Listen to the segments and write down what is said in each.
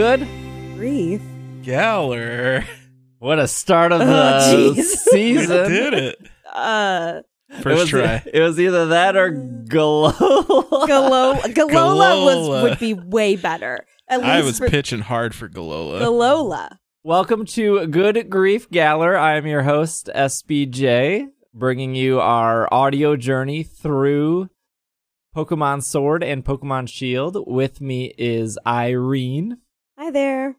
Good. Grief. Galar. What a start of Oh, the jeez. We season. did it. Uh, It First was, try. It was either that or Galola. Galo- Galola was would be way better. At least I was for pitching hard for Galola. Galola. Welcome to Good Grief Galar. I am your host, SBJ, bringing you our audio journey through Pokemon Sword and Pokemon Shield. With me is Irene Hi there.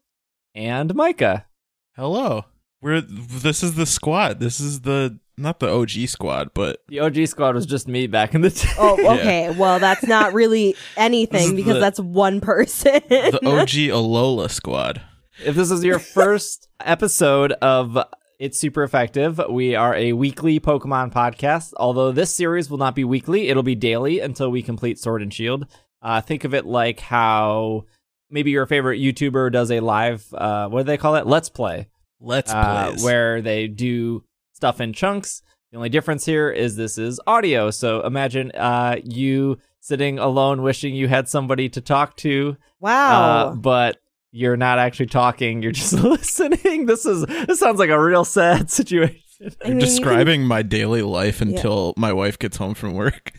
and Micah. Hello. We're this is the squad. This is the not the OG squad, but The OG squad was just me back in the day. Oh, okay. Well, that's not really anything because the- that's one person. the OG Alola squad. If this is your first episode of It's Super Effective, we are a weekly Pokemon podcast. Although this series will not be weekly, it'll be daily until we complete Sword and Shield. Uh, think of it like how maybe your favorite YouTuber does a live, uh, what do they call it? Let's Play, Let's uh, plays. where they do stuff in chunks. The only difference here is this is audio. So imagine uh, you sitting alone wishing you had somebody to talk to wow. uh, but you're not actually talking. You're just listening. This is this sounds like a real sad situation. I You're mean, you describing my daily life until my wife gets home from work.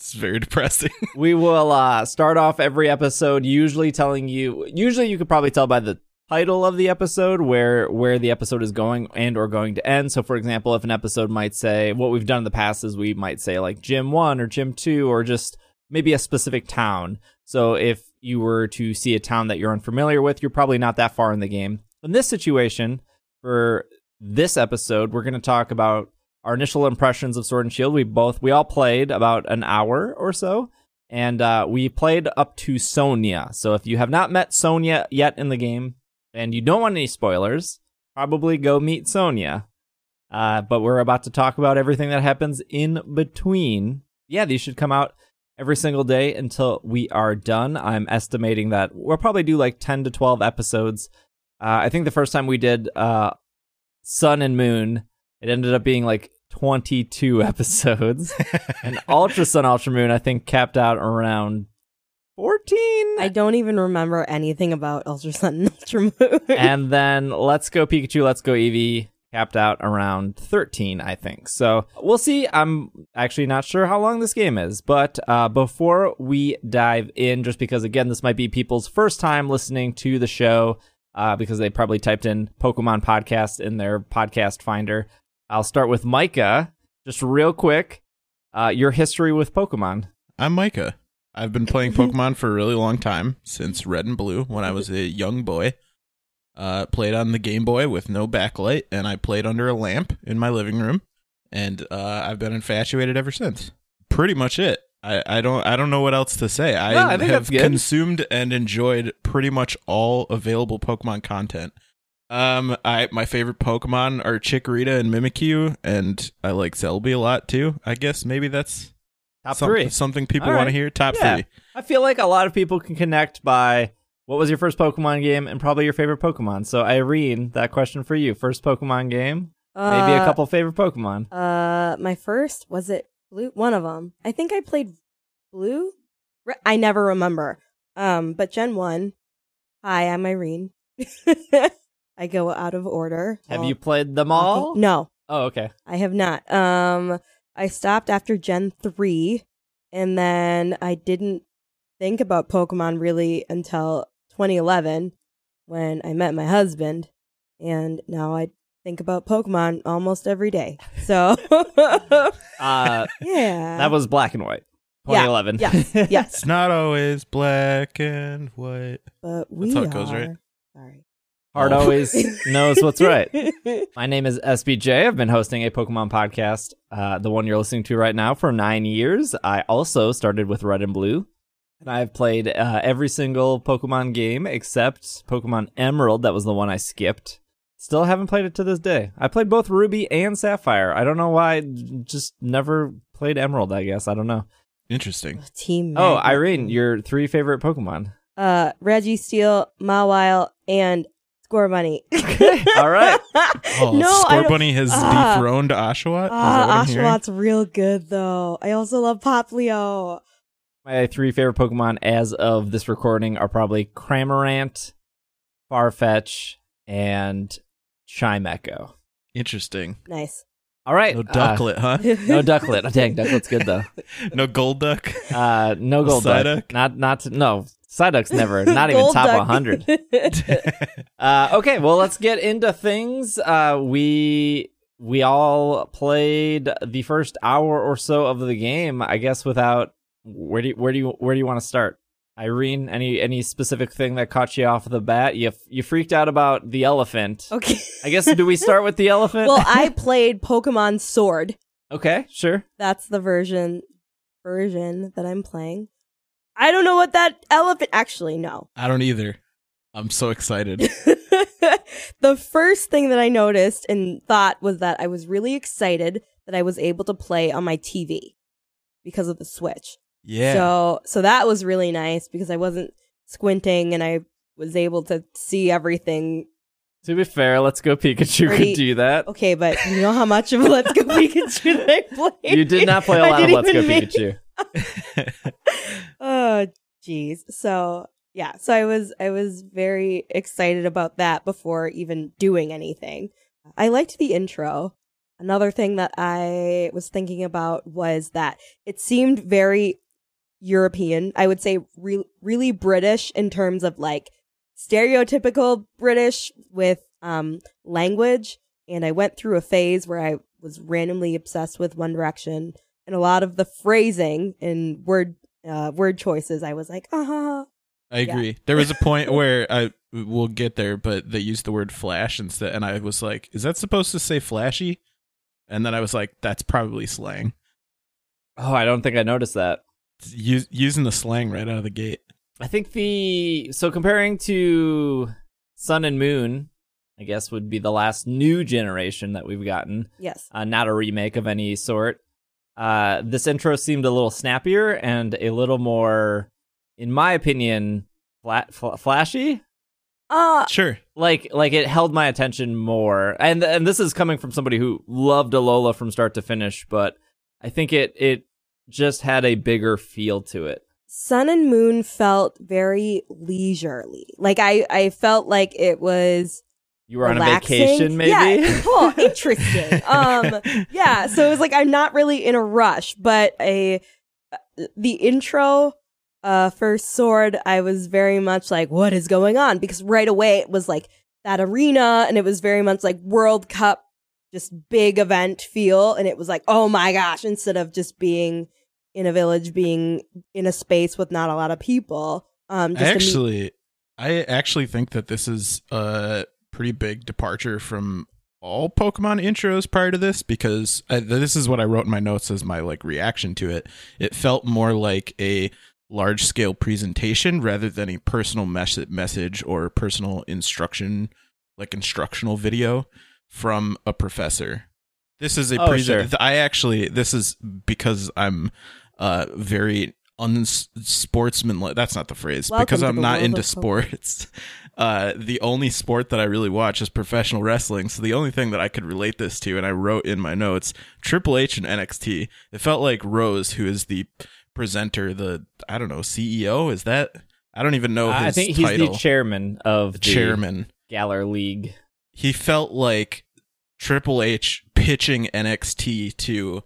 It's very depressing. we will uh, start off every episode usually telling you. Usually, you could probably tell by the title of the episode where where the episode is going and or going to end. So, for example, if an episode might say what we've done in the past is we might say like Gym One or Gym Two or just maybe a specific town. So, if you were to see a town that you're unfamiliar with, you're probably not that far in the game. In this situation, for this episode, we're going to talk about our initial impressions of Sword and Shield. We both we all played about an hour or so, and uh, we played up to Sonia. So if you have not met Sonia yet in the game, and you don't want any spoilers, probably go meet Sonia. Uh, but we're about to talk about everything that happens in between. Yeah, these should come out every single day until we are done. I'm estimating that we'll probably do like 10 to 12 episodes. Uh, I think the first time we did uh, Sun and Moon, it ended up being like 22 episodes. and Ultra Sun, Ultra Moon, I think capped out around 14. I don't even remember anything about Ultra Sun and Ultra Moon. and then Let's Go Pikachu, Let's Go Eevee capped out around 13, I think. So we'll see. I'm actually not sure how long this game is. But uh, before we dive in, just because, again, this might be people's first time listening to the show, uh, because they probably typed in Pokemon podcast in their podcast finder, I'll start with Micah. Just real quick, uh, your history with Pokemon. I'm Micah. I've been playing Pokemon for a really long time, since Red and Blue, when I was a young boy. Uh, played on the Game Boy with no backlight, and I played under a lamp in my living room, and uh, I've been infatuated ever since. Pretty much it. I, I don't I don't know what else to say. I, No, I have consumed and enjoyed pretty much all available Pokemon content. Um, I my favorite Pokemon are Chikorita and Mimikyu, and I like Celebi a lot too. I guess maybe that's Top some- three. something people All want to hear. Top Yeah. three. I feel like a lot of people can connect by what was your first Pokemon game and probably your favorite Pokemon. So Irene, that question for you: first Pokemon game, maybe a Uh, couple favorite Pokemon. Uh, my first was it blue? One of them. I think I played blue. Re- I never remember. Um, but Gen one. Hi, I'm Irene. I go out of order. Have Well, you played them all? walking- No, Oh, okay. I have not. Um, I stopped after Gen 3, and then I didn't think about Pokemon really until 2011 when I met my husband, and now I think about Pokemon almost every day. So, Uh, yeah. that was Black and White, Yeah, 2011. yes, yes. It's not always black and white. But we how it goes, are- right? Sorry. Heart Oh. always knows what's right. My name is SBJ. I've been hosting a Pokemon podcast, uh, the one you're listening to right now, for nine years. I also started with Red and Blue, and I've played uh, every single Pokemon game except Pokemon Emerald. That was the one I skipped. Still haven't played it to this day. I played both Ruby and Sapphire. I don't know why. Just never played Emerald. I guess I don't know. Interesting. Team. Oh, Irene, your three favorite Pokemon. Uh, Registeel, Mawile, and Scorbunny. All right. Oh, no, Scorbunny has Ah. dethroned Oshawott. Is that Ah, what I'm hearing? Oshawott real good though. I also love Poplio. My three favorite Pokemon as of this recording are probably Cramorant, Farfetch, and Chimecho. Interesting. Nice. All right. No uh, Ducklett, huh? no Ducklett. Oh, dang, Ducklett's good though. No Golduck. Uh, no gold Psyduck? duck. Not not to, no. Psyduck's never. Not even top duck. 100. Uh, okay, well, let's get into things. Uh, we we all played the first hour or so of the game. I guess without where do you, where do you where do you want to start? Irene, any any specific thing that caught you off the bat? You you freaked out about the elephant. okay. I guess do we start with the elephant? well, I played Pokemon Sword. okay, sure. That's the version version that I'm playing. I don't know what that elephant actually no. I don't either. I'm so excited. the first thing that I noticed and thought was that I was really excited that I was able to play on my TV because of the Switch. Yeah. So so that was really nice because I wasn't squinting and I was able to see everything. To be fair, Let's Go Pikachu Pretty- could do that. Okay, but you know how much of a Let's Go Pikachu that I played? You did not play a lot of Let's Go make- Pikachu. oh jeez so yeah. So i was i was very excited about that before even doing anything. I liked the intro. Another thing that i was thinking about was that it seemed very european i would say re- really british in terms of like stereotypical british with um language. And i went through a phase where i was randomly obsessed with one direction. And a lot of the phrasing and word uh, word choices, I was like, uh-huh. I Yeah. agree. There was a point where I we'll get there, but they used the word flash instead, and I was like, "Is that supposed to say flashy?" And then I was like, "That's probably slang." Oh, I don't think I noticed that. It's using the slang right out of the gate. I think the so comparing to Sun and Moon, I guess would be the last new generation that we've gotten, Yes. uh, not a remake of any sort. Uh, this intro seemed a little snappier and a little more, in my opinion, flat, fl- flashy. Uh, Sure. Like, like it held my attention more, and and this is coming from somebody who loved Alola from start to finish, but I think it it just had a bigger feel to it. Sun and Moon felt very leisurely. Like I, I felt like it was You were on a relaxing. vacation, maybe. Yeah. Oh, interesting. um, yeah. So it was like I'm not really in a rush, but a the intro uh for Sword, I was very much like, what is going on? Because right away it was like that arena, and it was very much like World Cup, just big event feel, and it was like, oh my gosh, instead of just being in a village, being in a space with not a lot of people. Um, I just to meet- actually, I actually think that this is a pretty big departure from all Pokemon intros prior to this because I, this is what I wrote in my notes as my like reaction to it. It felt more like a large scale presentation rather than a personal mes- message or personal instruction, like instructional video from a professor. This is a Oh, present. sure. I actually this is because I'm uh very unsportsmanlike. That's not the phrase Welcome because I'm not into sports. Uh, the only sport that I really watch is professional wrestling. So the only thing that I could relate this to, and I wrote in my notes, Triple H and NXT. It felt like Rose, who is the presenter, the I don't know CEO. Is that I don't even know his I think he's title. the chairman of the chairman. Galar League. He felt like Triple H pitching NXT to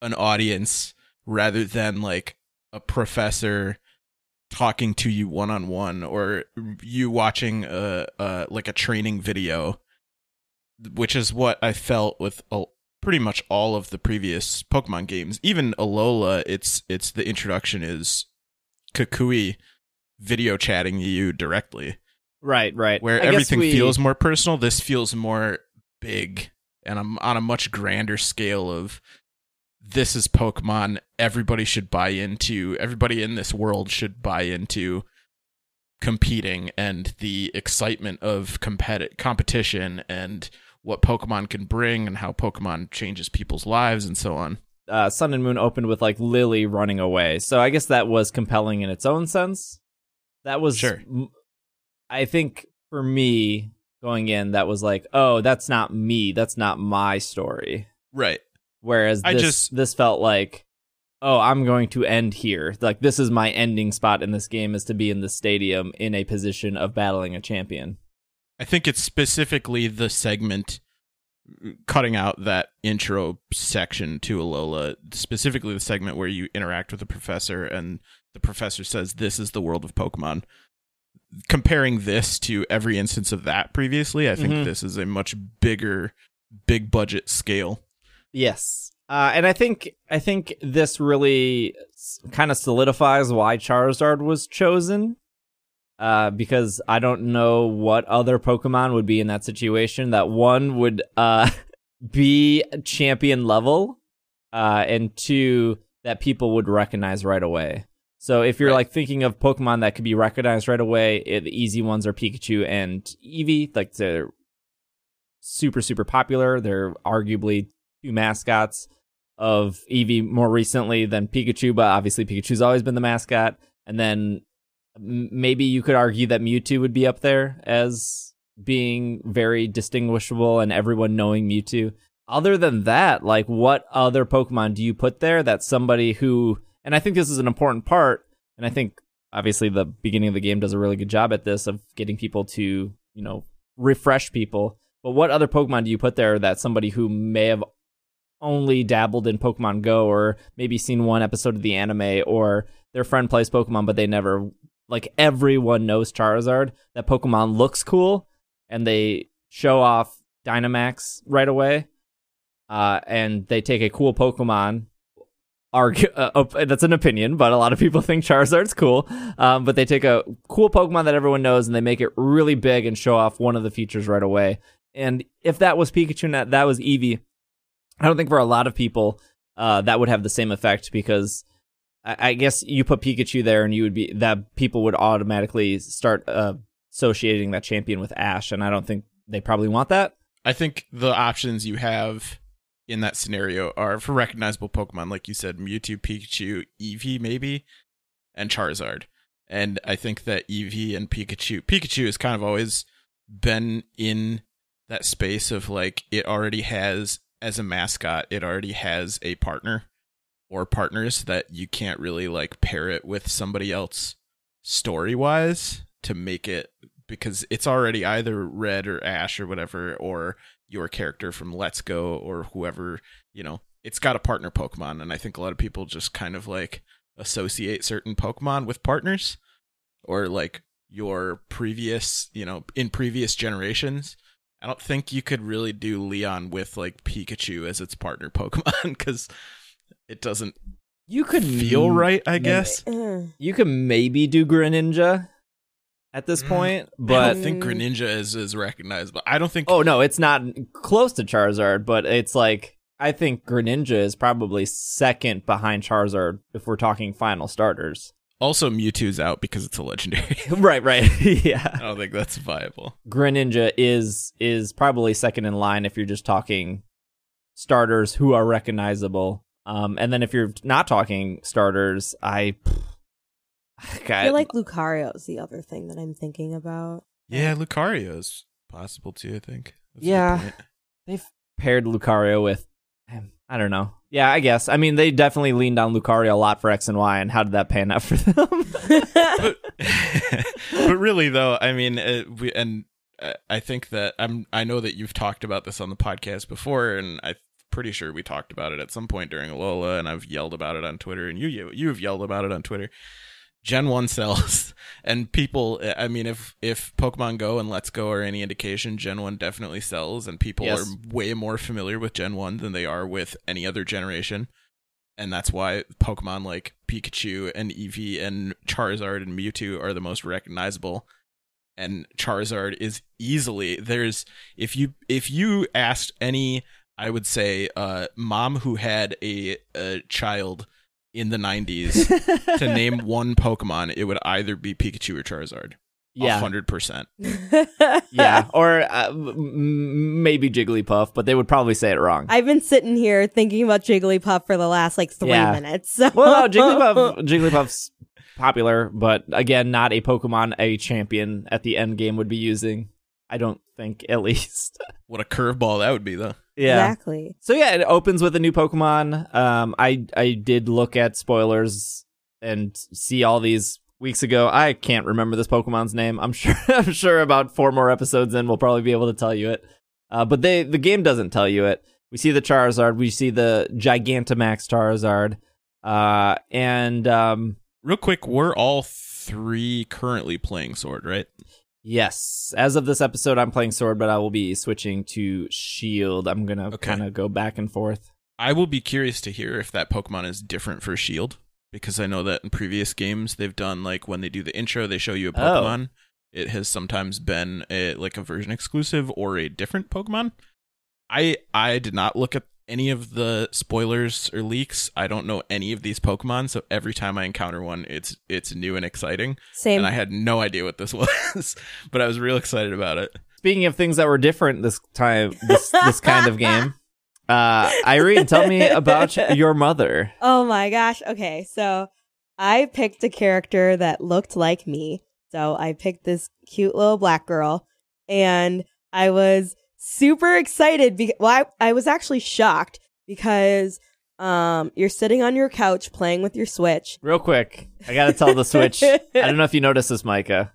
an audience rather than like a professor talking to you one on one or you watching a, a like a training video which is what I felt with a, pretty much all of the previous Pokemon games even Alola it's it's the introduction is Kukui video chatting you directly Right, right. where I everything we- feels more personal this feels more big and i'm on a much grander scale of this is pokemon everybody should buy into everybody in this world should buy into competing and the excitement of competi- competition and what pokemon can bring and how pokemon changes people's lives and so on uh, Sun and Moon opened with like Lillie running away, so I guess that was compelling in its own sense. That was, Sure. m- I think for me going in, that was like, oh, that's not me, that's not my story. right Whereas I this just- this felt like, oh, I'm going to end here. Like this is my ending spot in this game is to be in the stadium in a position of battling a champion. I think it's specifically the segment cutting out that intro section to Alola, specifically the segment where you interact with the professor and the professor says this is the world of Pokemon. Comparing this to every instance of that previously, I think Mhm. this is a much bigger big budget scale. Yes. Uh, and I think I think this really kind of solidifies why Charizard was chosen. Uh, because I don't know what other Pokemon would be in that situation. That one would uh, be champion level, uh, and two that people would recognize right away. So if you're Right. like thinking of Pokemon that could be recognized right away, it, the easy ones are Pikachu and Eevee. Like they're super super popular. They're arguably two mascots of Eevee more recently than Pikachu, but obviously Pikachu's always been the mascot. And then maybe you could argue that Mewtwo would be up there as being very distinguishable and everyone knowing Mewtwo. Other than that, like what other Pokemon do you put there that somebody who, and I think this is an important part, and I think obviously the beginning of the game does a really good job at this of getting people to, you know, refresh people. But what other Pokemon do you put there that somebody who may have only dabbled in Pokemon Go or maybe seen one episode of the anime or their friend plays Pokemon but they never like everyone knows Charizard that Pokemon looks cool and they show off Dynamax right away uh, and they take a cool Pokemon argue uh, op- that's an opinion but a lot of people think Charizard's cool um, but they take a cool Pokemon that everyone knows and they make it really big and show off one of the features right away. And if that was Pikachu that, that was Eevee I don't think for a lot of people uh, that would have the same effect because I, I guess you put Pikachu there and you would be that people would automatically start uh, associating that champion with Ash, and I don't think they probably want that. I think the options you have in that scenario are for recognizable Pokemon, like you said, Mewtwo, Pikachu, Eevee, maybe, and Charizard. And I think that Eevee and Pikachu, Pikachu has kind of always been in that space of like it already has as a mascot, it already has a partner or partners that you can't really like pair it with somebody else story wise to make it because it's already either Red or Ash or whatever, or your character from Let's Go or whoever, you know, it's got a partner Pokemon. And I think a lot of people just kind of like associate certain Pokemon with partners or like your previous, you know, in previous generations. I don't think you could really do Leon with like Pikachu as its partner Pokemon because it doesn't You could feel m- right, I maybe. guess. Uh, You could maybe do Greninja at this Mm, point, but I don't think Greninja is, is recognizable. I don't think oh no, it's not close to Charizard. But it's like I think Greninja is probably second behind Charizard if we're talking final starters. Also Mewtwo's out because it's a legendary. right, right, yeah. I don't think that's viable. Greninja is is probably second in line if you're just talking starters who are recognizable. Um, and then if you're not talking starters, I, I feel like Lucario is the other thing that I'm thinking about. Yeah, Lucario's possible too. I think. That's Yeah. point. they've paired Lucario with, I don't know. Yeah, I guess. I mean, they definitely leaned on Lucario a lot for X and Y, and how did that pan out for them? but, but really though i mean uh, we and uh, i think that i'm i know that you've talked about this on the podcast before and i'm pretty sure we talked about it at some point during alola and i've yelled about it on twitter and you you you've yelled about it on twitter gen 1 sells and people i mean if if pokemon go and let's go are any indication gen 1 definitely sells and people Yes. are way more familiar with gen 1 than they are with any other generation and that's why Pokemon like Pikachu and Eevee and Charizard and Mewtwo are the most recognizable. And Charizard is easily there's if you if you asked any I would say uh mom who had a, a child in the 90s to name one Pokemon, it would either be Pikachu or Charizard. yeah, hundred percent. yeah, or uh, m- m- maybe Jigglypuff, but they would probably say it wrong. I've been sitting here thinking about Jigglypuff for the last like three Yeah. minutes. So. well, no, Jigglypuff, Jigglypuff's popular, but again, not a Pokemon a champion at the end game would be using. I don't think, at least. What a curveball that would be though. Yeah. Exactly. So yeah, it opens with a new Pokemon. Um, I I did look at spoilers and see all these weeks ago. I can't remember this Pokemon's name. I'm sure I'm sure about four more episodes in we'll probably be able to tell you it. Uh, but they the game doesn't tell you it. We see the Charizard, we see the Gigantamax Charizard, uh, and um, Real quick, we're all three currently playing Sword, right? Yes, as of this episode, I'm playing Sword, but I will be switching to Shield. I'm gonna Okay. kind of go back and forth. I will be curious to hear if that Pokemon is different for Shield because I know that in previous games they've done like when they do the intro, they show you a Oh. Pokemon. It has sometimes been a like a version exclusive or a different Pokemon. I I did not look at any of the spoilers or leaks. I don't know any of these Pokemon, so every time I encounter one, it's it's new and exciting. Same. And I had no idea what this was, but I was real excited about it. Speaking of things that were different this time, this this kind of game, uh, Irene, tell me about your mother. Oh my gosh. Okay. So I picked a character that looked like me. So I picked this cute little black girl and I was super excited because well, I, I was actually shocked because um you're sitting on your couch playing with your Switch. Real quick, I gotta tell the Switch. I don't know if you noticed this, Micah,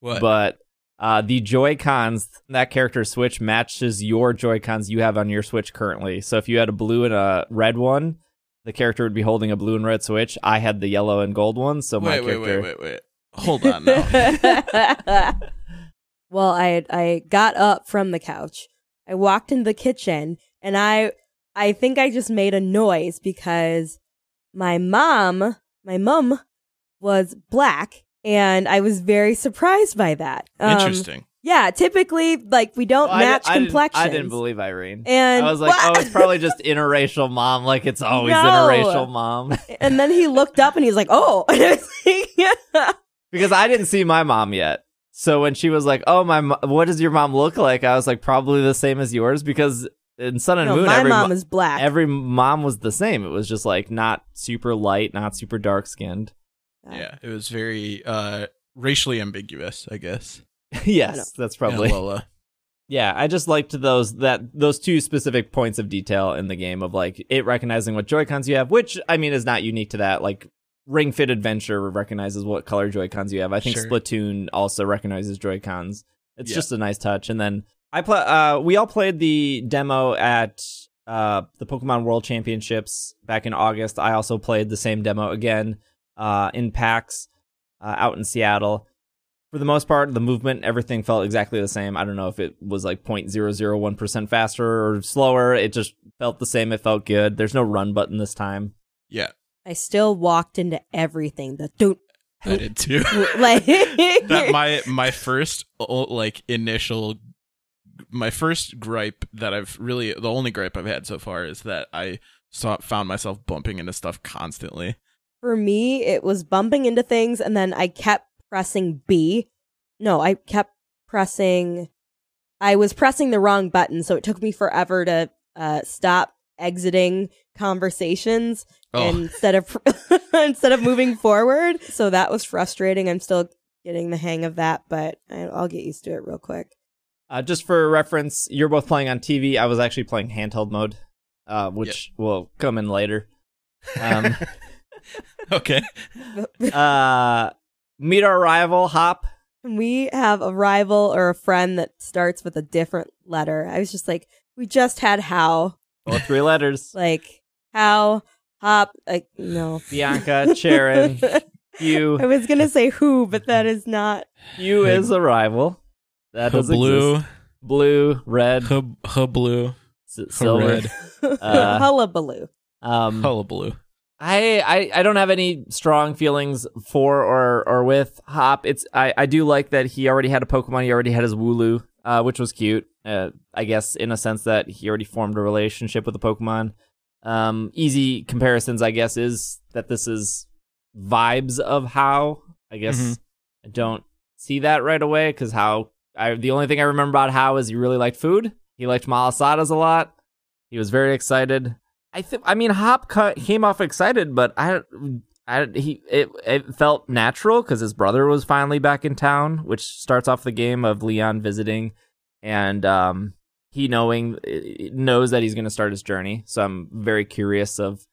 What? but uh, the Joy Cons that character Switch matches your Joy Cons you have on your Switch currently. So if you had a blue and a red one, the character would be holding a blue and red Switch. I had the yellow and gold one, so my wait, wait, character. wait, wait, wait. Hold on now. well, I I got up from the couch. I walked in the kitchen and I I think I just made a noise because my mom, my mom was black and I was very surprised by that. Um, Interesting. Yeah, typically like we don't Well, I match di- I didn't- complexions. I didn't believe Irene. and I was like, What? oh, it's probably just interracial mom, like it's always No. interracial mom. and then he looked up and he's like, "Oh." And I because I didn't see my mom yet. So when she was like, "Oh, my, mo- what does your mom look like?" I was like, "Probably the same as yours," because in Sun and no, Moon, my every mom mo- is black. every mom was the same. It was just like not super light, not super dark skinned. Yeah, it was very uh racially ambiguous, I guess. yes, that's probably Yeah, Lola. Yeah, I just liked those that those two specific points of detail in the game of like it recognizing what Joy Cons you have, which I mean is not unique to that. Like Ring Fit Adventure recognizes what color Joy Cons you have. I think Sure. Splatoon also recognizes Joy Cons. It's Yeah. just a nice touch. And then I play. Uh, we all played the demo at uh the Pokemon World Championships back in August. I also played the same demo again uh in PAX uh, out in Seattle for the most part, the movement, everything felt exactly the same. I don't know if it was like 0.001% faster or slower. It just felt the same. It felt good. There's no run button this time. Yeah, I still walked into everything. The don't I did too. like that my my first uh, like initial my first gripe that I've really the only gripe I've had so far is that I saw found myself bumping into stuff constantly. For me, it was bumping into things, and then I kept pressing B. No, I kept pressing. I was pressing the wrong button, so it took me forever to uh, stop exiting conversations Oh, instead of instead of moving forward. So that was frustrating. I'm still getting the hang of that, but I- I'll get used to it real quick. Uh, just for reference, you're both playing on TV. I was actually playing handheld mode, uh, which will come in later. Um, okay. uh, meet our rival, Hop. we have a rival or a friend that starts with a different letter. I was just like, we just had Hau, Both three letters. like Hau, hop, like no. Bianca, Cheren, Hugh. I was gonna say who, but that is not. Hugh is a rival. That does blue, exist. Blue, red, huh blue, s- silver. red, Uh, Hullabaloo. Um, blue. I, I I don't have any strong feelings for or or with Hop. It's I I do like that he already had a Pokemon. He already had his Wooloo, uh, which was cute. Uh, I guess in a sense that he already formed a relationship with the Pokemon. Um, easy comparisons, I guess, is that this is vibes of Hau. I guess Mhm. I don't see that right away because Hau I the only thing I remember about Hau is he really liked food. He liked malasadas a lot. He was very excited. I think. I mean, Hop came off excited, but I, I he it it felt natural because his brother was finally back in town, which starts off the game of Leon visiting, and um, he knowing knows that he's going to start his journey. So I'm very curious of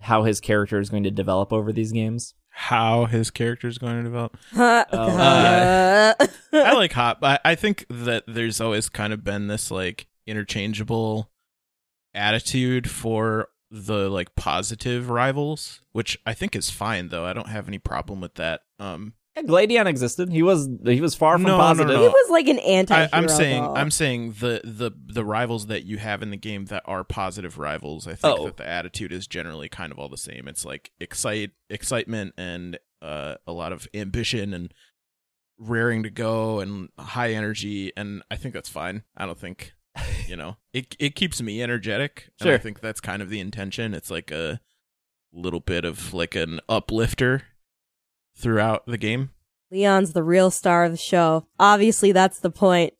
how his character is going to develop over these games. How his character is going to develop. Uh, I like Hop. I, I think that there's always kind of been this like interchangeable attitude for the like positive rivals, which I think is fine though. I don't have any problem with that. Um Yeah, Gladion existed. He was he was far from No, no, positive. no. he was like an anti. I, I'm saying I'm saying the the the rivals that you have in the game that are positive rivals. I think Oh. that the attitude is generally kind of all the same. It's like excite excitement and uh, a lot of ambition and raring to go and high energy. And I think that's fine. I don't think you know it. It keeps me energetic. And I think that's kind of the intention. It's like a little bit of like an uplifter throughout the game. Leon's the real star of the show. Obviously, that's the point.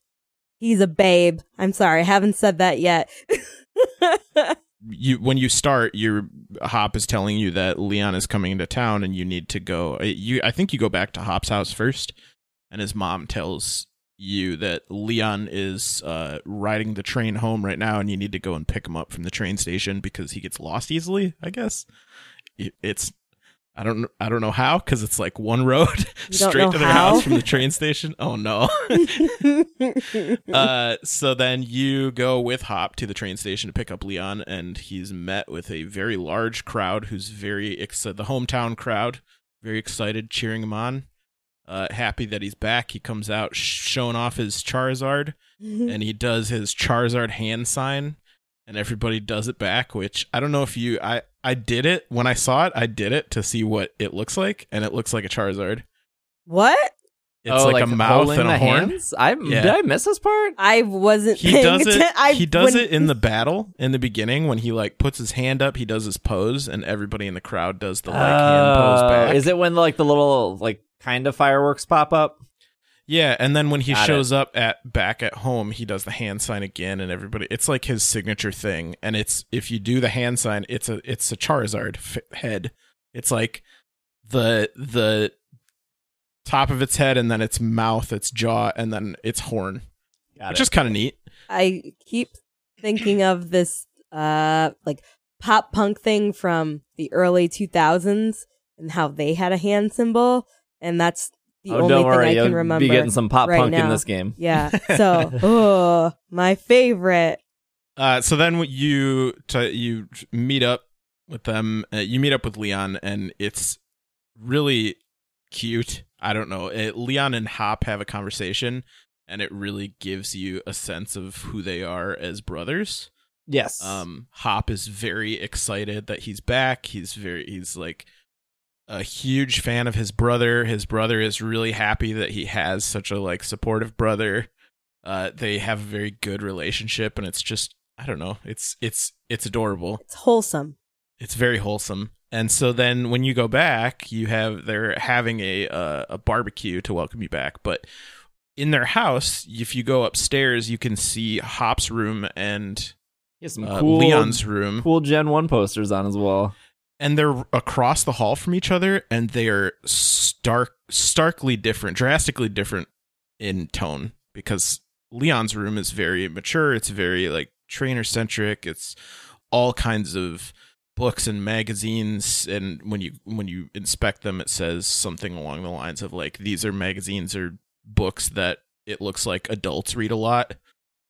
He's a babe. I'm sorry, I haven't said that yet. you when you start your hop is telling you that leon is coming into town and you need to go uh, you i think you go back to hop's house first and his mom tells you that leon is uh riding the train home right now and you need to go and pick him up from the train station because he gets lost easily i guess It- it's i don't i don't know how because it's like one road straight to their how? house from the train station oh no uh, so then you go with Hop to the train station to pick up Leon, and he's met with a very large crowd who's very excited. The hometown crowd, very excited, cheering him on. Uh, happy that he's back. He comes out sh- showing off his Charizard, and he does his Charizard hand sign, and everybody does it back. Which I don't know if you, I, I did it when I saw it. I did it to see what it looks like, and it looks like a Charizard. what? It's oh, like, a mouth holding and a horn. hands? I Yeah. did I miss this part? I wasn't. he paying does atten- it I, he does when- it in the battle in the beginning when he like puts his hand up he does his pose and everybody in the crowd does the like hand pose Oh, back Is it when like the little like kind of fireworks pop up? Yeah and then when he Got shows up at back at home he does the hand sign again and everybody it's like his signature thing. And it's if you do the hand sign it's a it's a charizard f- head. It's like the the top of its head and then its mouth its jaw and then its horn. Got which it. is kind of neat. I keep thinking of this uh like pop punk thing from the early 2000s and how they had a hand symbol and that's the oh, only don't thing worry, I you'll can remember. be getting some pop right punk in this game. yeah. So, oh, my favorite. Uh, so then you to you meet up with them. Uh, you meet up with Leon, and it's really cute. I don't know. It, Leon and Hop have a conversation, and it really gives you a sense of who they are as brothers. Yes. Um, Hop is very excited that he's back. He's very he's like a huge fan of his brother. His brother is really happy that he has such a like supportive brother. Uh, they have a very good relationship, and it's just I don't know. It's it's it's adorable. It's wholesome. It's very wholesome. And so then when you go back, you have they're having a uh, a barbecue to welcome you back, but in their house, if you go upstairs, you can see Hop's room and He has some uh, cool Leon's room. cool Gen 1 posters on as well. And they're across the hall from each other and they are stark starkly different drastically different in tone because leon's room is very mature it's very like trainer centric it's all kinds of books and magazines and when you when you inspect them it says something along the lines of like these are magazines or books that it looks like adults read a lot.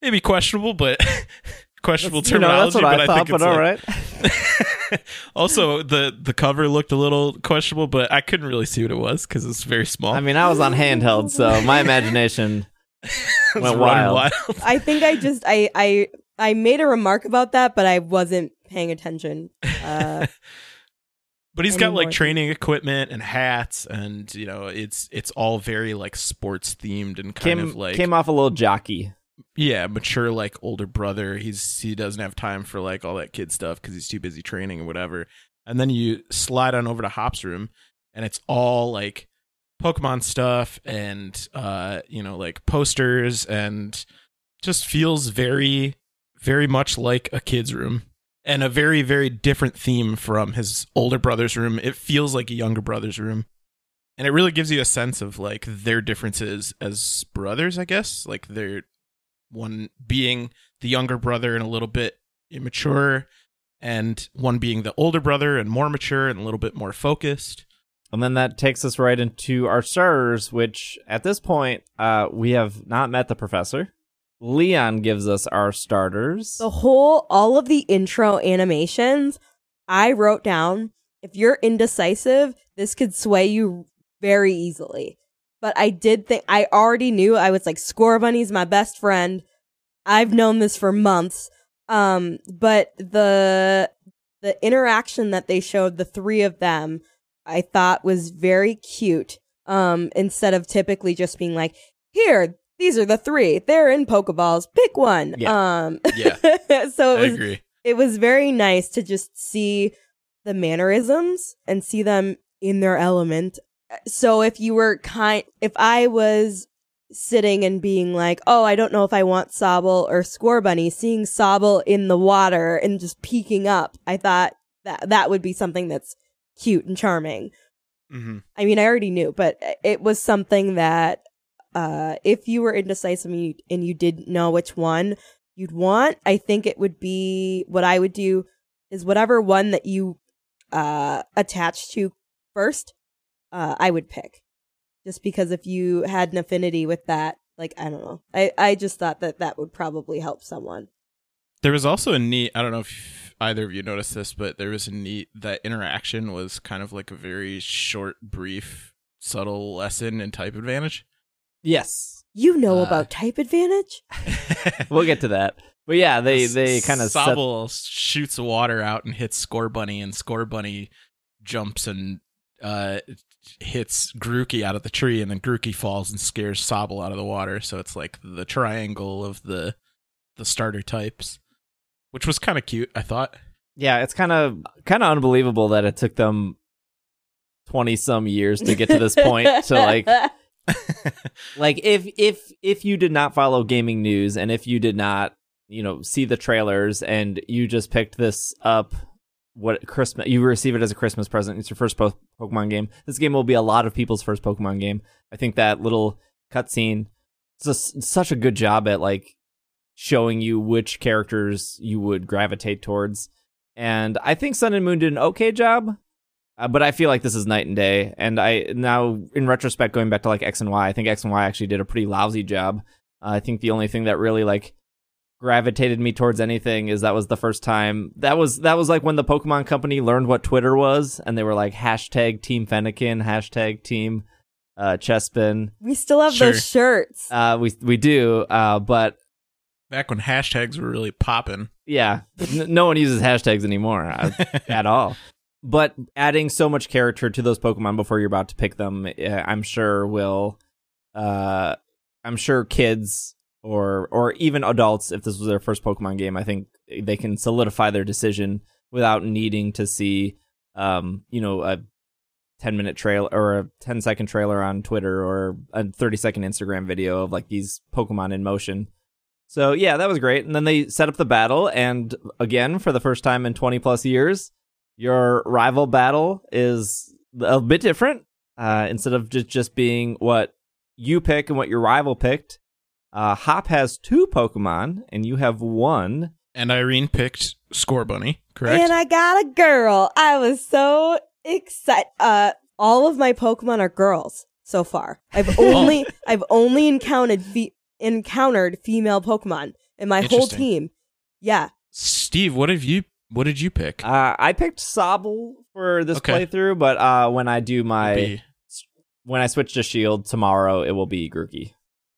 Maybe questionable but questionable That's- you know, terminology that's what but I I, thought, think it's all like, right. also, the the cover looked a little questionable, but I couldn't really see what it was because it's very small. I mean, I was on handheld, so my imagination. Went running wild. I think I just I I I made a remark about that, but I wasn't paying attention. Uh, but he's got like training equipment and hats, and you know, it's it's all very like sports themed and kind Came, of like came off a little jockey. Yeah, mature like older brother. He's he doesn't have time for like all that kid stuff because he's too busy training and whatever. And then you slide on over to Hop's room, and it's all like Pokemon stuff and uh, you know, like posters and just feels very, very much like a kid's room. And a very, very different theme from his older brother's room. It feels like a younger brother's room. And it really gives you a sense of like their differences as brothers, I guess. Like they're one being the younger brother and a little bit immature and one being the older brother and more mature and a little bit more focused. And then that takes us right into our starters, which at this point, uh, we have not met the professor. Leon gives us our starters. The whole, all of the intro animations, I wrote down. If you're indecisive, this could sway you very easily. But I did think, I already knew I was like, Scorbunny's my best friend. I've known this for months. Um, but the, the interaction that they showed, the three of them, I thought was very cute. Um, instead of typically just being like, here, these are the three. They're in Pokeballs. Pick one. Yeah. Um, Yeah. so I it was, agree. it was very nice to just see the mannerisms and see them in their element. So if you were kind, if I was sitting and being like, oh, I don't know if I want Sobble or Scorbunny, seeing Sobble in the water and just peeking up, I thought that that would be something that's cute and charming. Mm-hmm. I mean, I already knew, but it was something that uh, if you were indecisive and you, and you didn't know which one you'd want, I think it would be what I would do is whatever one that you uh, attach to first, uh, I would pick. Just because if you had an affinity with that, like, I don't know. I, I just thought that that would probably help someone. There was also a neat. I don't know if either of you noticed this, but there was a neat that interaction was kind of like a very short, brief, subtle lesson in type advantage. yes, You know Uh, about type advantage? we'll get to that. But yeah, they they kind of set, shoots water out and hits Scorbunny, and Scorbunny jumps and uh, hits Grookey out of the tree, and then Grookey falls and scares Sobble out of the water. So it's like the triangle of the the starter types, which was kind of cute. I thought. yeah, it's kind of kind of unbelievable that it took them twenty some years to get to this point. So like like if if if you did not follow gaming news and if you did not you know see the trailers and you just picked this up what christmas you receive it as a christmas present it's your first po- pokemon game this game will be a lot of people's first pokemon game i think that little cutscene it's such a good job at like showing you which characters you would gravitate towards and i think sun and moon did an okay job uh, but I feel like this is night and day. And I now, in retrospect, going back to like X and Y, I think X and Y actually did a pretty lousy job. Uh, I think the only thing that really like gravitated me towards anything is that was the first time that was that was like when the Pokemon Company learned what Twitter was, and they were like hashtag Team Fennekin, hashtag Team uh, Chespin. we still have Sure. those shirts. Uh, we we do, uh, but Back when hashtags were really popping. yeah, n- no one uses hashtags anymore uh, at all. But adding so much character to those Pokemon before you're about to pick them, uh, I'm sure will, uh, I'm sure kids or or even adults, if this was their first Pokemon game, I think they can solidify their decision without needing to see, um, you know, a 10 minute trailer or a 10 second trailer on Twitter or a 30 second Instagram video of like these Pokemon in motion. So yeah, that was great. And then they set up the battle, and again, for the first time in 20 plus years, your rival battle is a bit different. Uh, instead of just just being what you pick and what your rival picked, uh, Hop has two Pokemon, and you have one. And Irene picked Scorbunny, correct? And I got a girl. I was so excited. Uh, all of my Pokemon are girls so far. I've only I've only encountered fe- encountered female Pokemon in my whole team. Yeah, Steve, what have you? What did you pick? Uh, I picked Sobble for this Okay. playthrough, but uh, when I do my Be- when I switch to Shield tomorrow, it will be Grookey.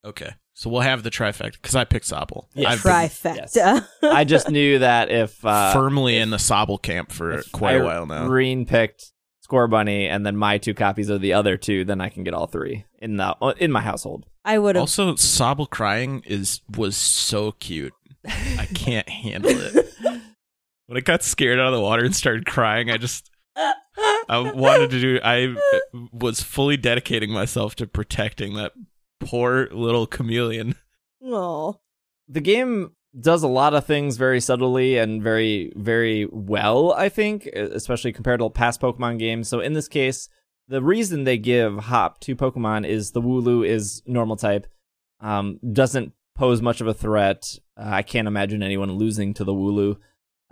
okay, so we'll have the trifecta because I picked Sobble. Yeah, I've been trifecta. I just knew that if uh, firmly in the Sobble camp for quite a while now. Irene picked Scorbunny, and then my two copies of the other two, then I can get all three in the in my household. I would. Also, Sobble crying is was so cute. I can't handle it. When it got scared out of the water and started crying, I just I wanted to do. I was fully dedicating myself to protecting that poor little chameleon. Oh, the game does a lot of things very subtly and very very well i think especially compared to past pokemon games. So in this case the reason they give hop to pokemon is the wooloo is normal type um, doesn't pose much of a threat. Uh, i can't imagine anyone losing to the wooloo.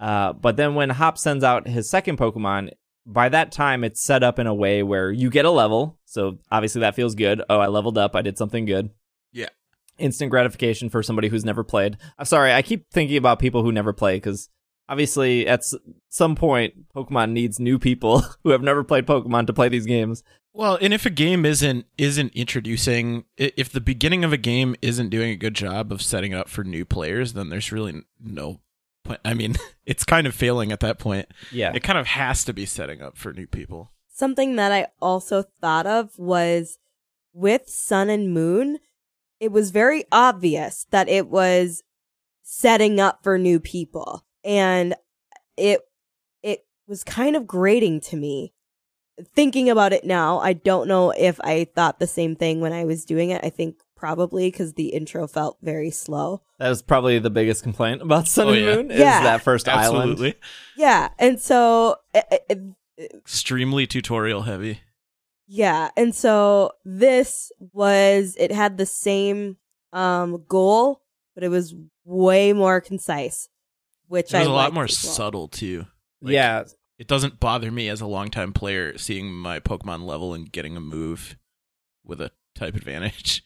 Uh, but then when Hop sends out his second Pokemon, by that time it's set up in a way where you get a level. So obviously that feels good. Oh, I leveled up. I did something good. Yeah. Instant gratification for somebody who's never played. I'm sorry, I keep thinking about people who never play because obviously at s- some point Pokemon needs new people who have never played Pokemon to play these games. Well, and if a game isn't isn't introducing, if the beginning of a game isn't doing a good job of setting it up for new players, then there's really no point. I mean, it's kind of failing at that point. Yeah. It kind of has to be setting up for new people. Something that I also thought of was with Sun and Moon, it was very obvious that it was setting up for new people. And it it was kind of grating to me. Thinking about it now, I don't know if I thought the same thing when I was doing it. I think probably because the intro felt very slow. That was probably the biggest complaint about Sun Oh, and yeah. Moon is Yeah. that first island. Absolutely. Yeah, and so it, it, Extremely tutorial heavy. Yeah, and so this was it had the same um goal, but it was way more concise, which It was I a lot more well. subtle too. Like, yeah, It doesn't bother me as a longtime player seeing my Pokemon level and getting a move with a type advantage.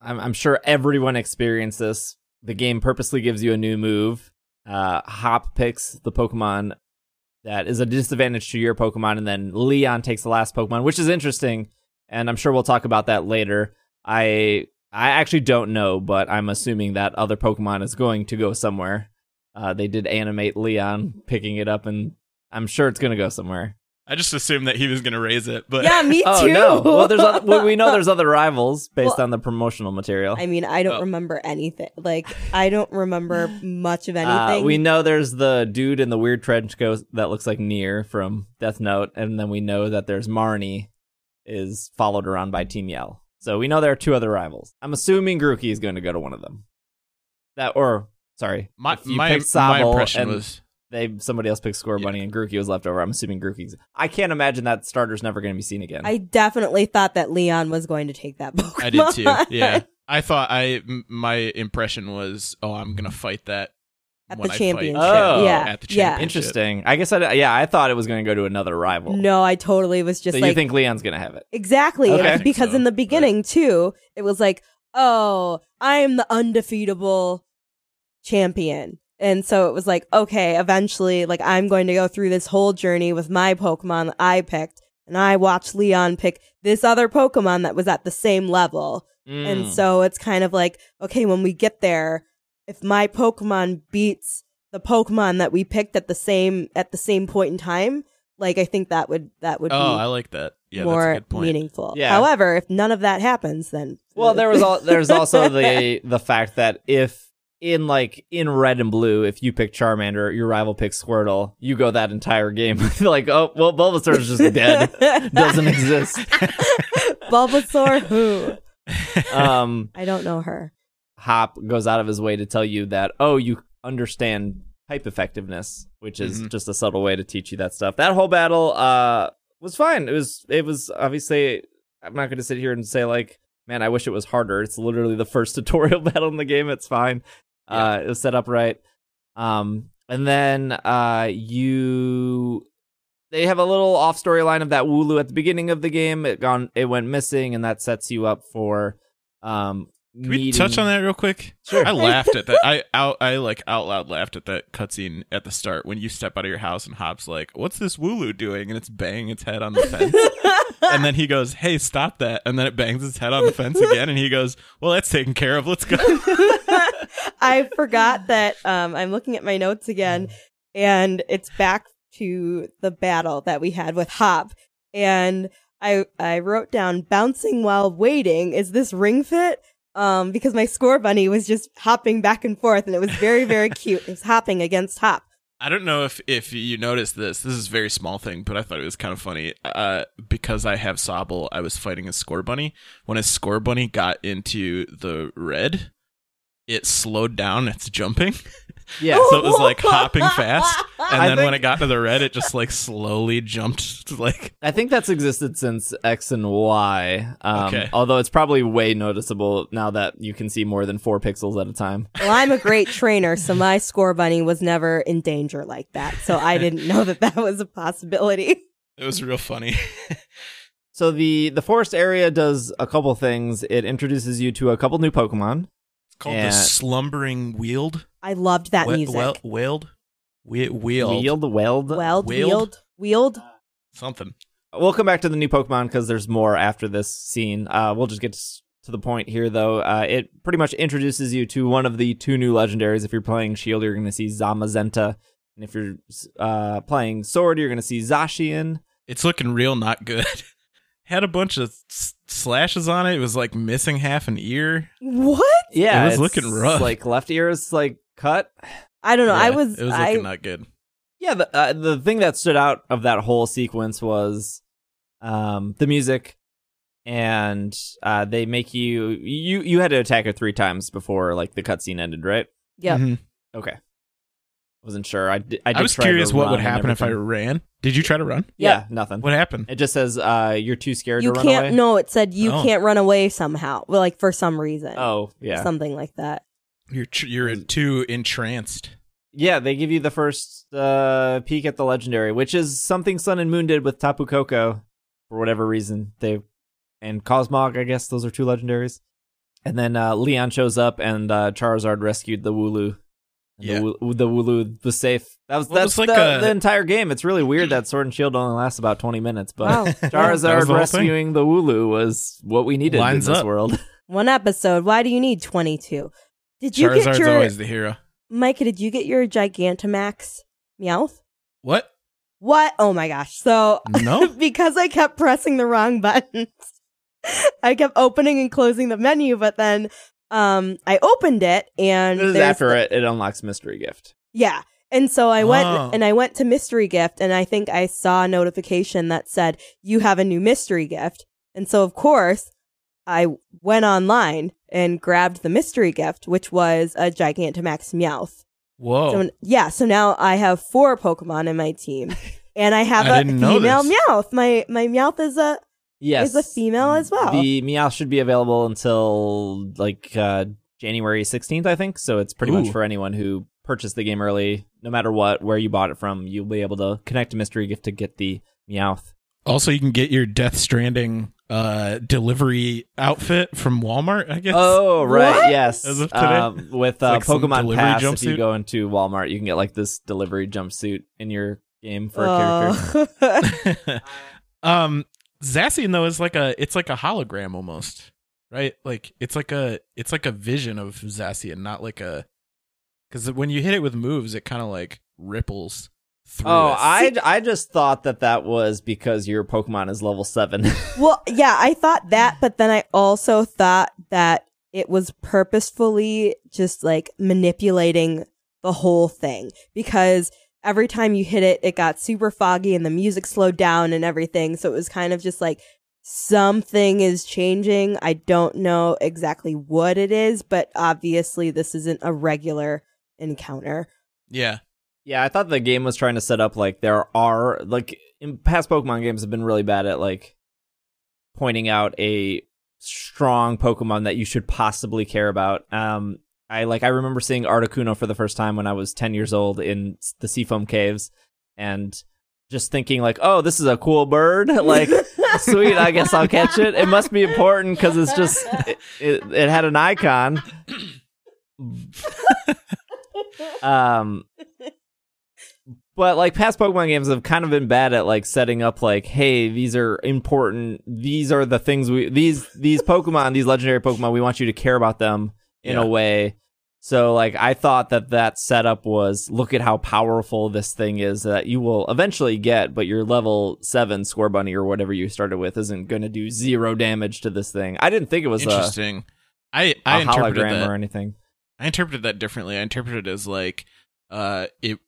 I'm, I'm sure everyone experienced this. The game purposely gives you a new move. Uh, Hop picks the Pokemon that is a disadvantage to your Pokemon, and then Leon takes the last Pokemon, which is interesting. And I'm sure we'll talk about that later. I I actually don't know, but I'm assuming that other Pokemon is going to go somewhere. Uh, they did animate Leon picking it up, and I'm sure it's going to go somewhere. I just assumed that he was going to raise it, but Yeah, me too. Oh no! Well, there's other, well, we know there's other rivals based Well, on the promotional material. I mean, I don't Oh. remember anything. Like, I don't remember much of Uh, anything. we know there's the dude in the weird trench coat that looks like Near from Death Note, and then we know that there's Marnie is followed around by Team Yell. So we know there are two other rivals. I'm assuming Grookey is going to go to one of them. That or sorry, my if you my, picked my Sobble impression and was they somebody else picked Scorbunny and Grookey was left over. I'm assuming Grookey's. I can't imagine that starter's never going to be seen again. I definitely thought that Leon was going to take that Pokemon. I did too. Yeah. I thought I my impression was, oh, I'm gonna fight that At when the I championship. Fight Oh. yeah. at the yeah. championship. Interesting. I guess I yeah I thought it was going to go to another rival. No, I totally was just so like you think Leon's going to have it? Exactly. Okay. And I think because so, in the but- beginning too, it was like, "Oh, I am the undefeatable champion." And so it was like, okay, eventually like I'm going to go through this whole journey with my Pokemon that I picked and I watched Leon pick this other Pokemon that was at the same level. And Mm. so it's kind of like, okay, when we get there, if my Pokemon beats the Pokemon that we picked at the same at the same point in time, like I think that would that would Oh, be I like that. Yeah, more that's a good point. meaningful. Yeah. However, if none of that happens, then Well, there was all, there's also the the fact that if in like in red and blue, if you pick Charmander, your rival picks Squirtle, you go that entire game like, oh well, Bulbasaur is just dead, doesn't exist. Bulbasaur, who Um, I don't know her. Hop goes out of his way to tell you that oh, you understand type effectiveness, which is Mhm. just a subtle way to teach you that stuff. That whole battle uh was fine. It was it was obviously I'm not going to sit here and say like, man, I wish it was harder. It's literally the first tutorial battle in the game. It's fine. Uh, it was set up right. Um, and then uh, you they have a little off storyline of that Wooloo at the beginning of the game. It gone it went missing, and that sets you up for um. Can we touch on that real quick? Sure. I laughed at that. I out I like out loud laughed at that cutscene at the start when you step out of your house and Hop's like, "What's this Wooloo doing?" and it's banging its head on the fence. and then he goes, "Hey, stop that!" And then it bangs its head on the fence again, and he goes, "Well, that's taken care of. Let's go." I forgot that um, I'm looking at my notes again, and it's back to the battle that we had with Hop, and I I wrote down bouncing while waiting. Is this ring fit? Um, because my Scorbunny was just hopping back and forth, and it was very very cute. It was hopping against Hop. I don't know if if you noticed this. This is a very small thing, but I thought it was kind of funny. Uh, because I have Sobble, I was fighting a Scorbunny. When a Scorbunny got into the red, it slowed down its jumping, Yeah. so it was like hopping fast. And I then when it got to the red, it just like slowly jumped. Like I think that's existed since X and Y. Um, Okay. Although it's probably way noticeable now that you can see more than four pixels at a time. Well, I'm a great trainer, so my Scorbunny was never in danger like that. So I didn't know that that was a possibility. it was real funny. So the the forest area does a couple things. It introduces you to a couple new Pokemon. It's called And- the slumbering Weald. I loved that We- music. wel- Wailed. We- Wheeled. Wheeled, Weld. Weld, Wheeled? wheeled, wheeled. Something. We'll come back to the new Pokemon because there's more after this scene. Uh, we'll just get to the point here, though. Uh, it pretty much introduces you to one of the two new legendaries. If you're playing Shield, you're going to see Zamazenta. And if you're uh, playing Sword, you're going to see Zacian. It's looking real not good. Had a bunch of s- slashes on it. It was like missing half an ear. What? Yeah, It was looking rough. Like left ear is like cut. I don't know. I was, It was I, looking not good. Yeah, the uh, the thing that stood out of that whole sequence was um, the music, and uh, they make you you you had to attack her three times before like the cutscene ended, right? Yep. Mhm. Okay, wasn't sure. I did, I, I, was try to curious what would happen if I ran. Did you try to run? Yeah, nothing. What happened? It just says uh, you're too scared you to run can't. away. No, it said you Oh. can't run away somehow. Well, like for some reason. Oh yeah, Something like that. You're tr- you're too entranced. yeah. They give you the first uh, peek at the legendary, which is something Sun and Moon did with Tapu Koko for whatever reason. They and Cosmog, I guess those are two legendaries. And then uh, Leon shows up, and uh, Charizard rescued the Wooloo. And Yeah. the, Woo- the Wooloo was safe. That was Well, that's was like the, a- the entire game. It's really weird that Sword and Shield only lasts about twenty minutes, but Wow. That was Charizard the rescuing the Wooloo was what we needed Lines in this up. world. One episode. Why do you need twenty two? Did you Charizard's get your always the hero. Micah? Did you get your Gigantamax Meowth? What? What? Oh my gosh! So No. because I kept pressing the wrong buttons. I kept opening and closing the menu, but then um I opened it and this is there's after it, it unlocks mystery gift. Yeah. And so I went Oh. and I went to mystery gift and I think I saw a notification that said you have a new mystery gift. And so of course I went online and grabbed the mystery gift, which was a Gigantamax Meowth. Whoa. So yeah, so now I have four Pokemon in my team. And I have I a female this. Meowth. My my Meowth is a Yes, is a female as well. The Meowth should be available until like uh, January 16th, I think. So it's pretty much for anyone who purchased the game early, no matter what, where you bought it from, you'll be able to connect a mystery gift to get the Meowth. also, you can get your Death Stranding uh, delivery outfit from Walmart. I guess. Oh, right, What? yes. As of today? Um, with uh, like Pokemon delivery Pass, if you jumpsuit? go into Walmart, you can get like this delivery jumpsuit in your game for a character. Oh. um, Zacian though is like a it's like a hologram almost, right? Like it's like a it's like a vision of Zacian, not like a because when you hit it with moves, it kind of like ripples. Through Oh, it. I, I just thought that that was because your Pokemon is level 7. Well, yeah, I thought that, but then I also thought that it was purposefully just like manipulating the whole thing because every time you hit it, it got super foggy and the music slowed down and everything. So it was kind of just like something is changing. I don't know exactly what it is, but obviously this isn't a regular encounter. yeah. Yeah, I thought the game was trying to set up like there are like in past Pokemon games have been really bad at like pointing out a strong Pokemon that you should possibly care about. Um I like I remember seeing Articuno for the first time when I was 10 years old in the Seafoam Caves and just thinking like, "Oh, this is a cool bird." Like, sweet, I guess I'll catch it. It must be important cuz it's just it, it, it had an icon. um but like past pokemon games have kind of been bad at like setting up like hey these are important these are the things we these these pokemon these legendary pokemon we want you to care about them in Yeah. a way so like i thought that that setup was look at how powerful this thing is that you will eventually get but your level 7 Scorbunny or whatever you started with isn't going to do zero damage to this thing i didn't think it was a, Interesting. I a I interpreted hologram that or anything I interpreted that differently. I interpreted it as like uh it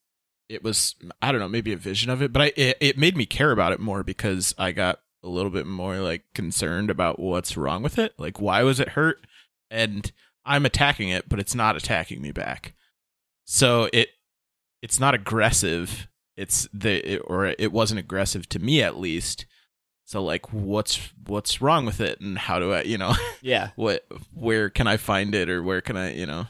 it was I don't know, maybe a vision of it, but I it, it made me care about it more because I got a little bit more like concerned about what's wrong with it. Like why was it hurt? And I'm attacking it, but it's not attacking me back. so it it's not aggressive. It's the it, or it wasn't aggressive to me at least. So like, what's what's wrong with it, and how do I, you know, Yeah. what where can I find it, or where can I, you know,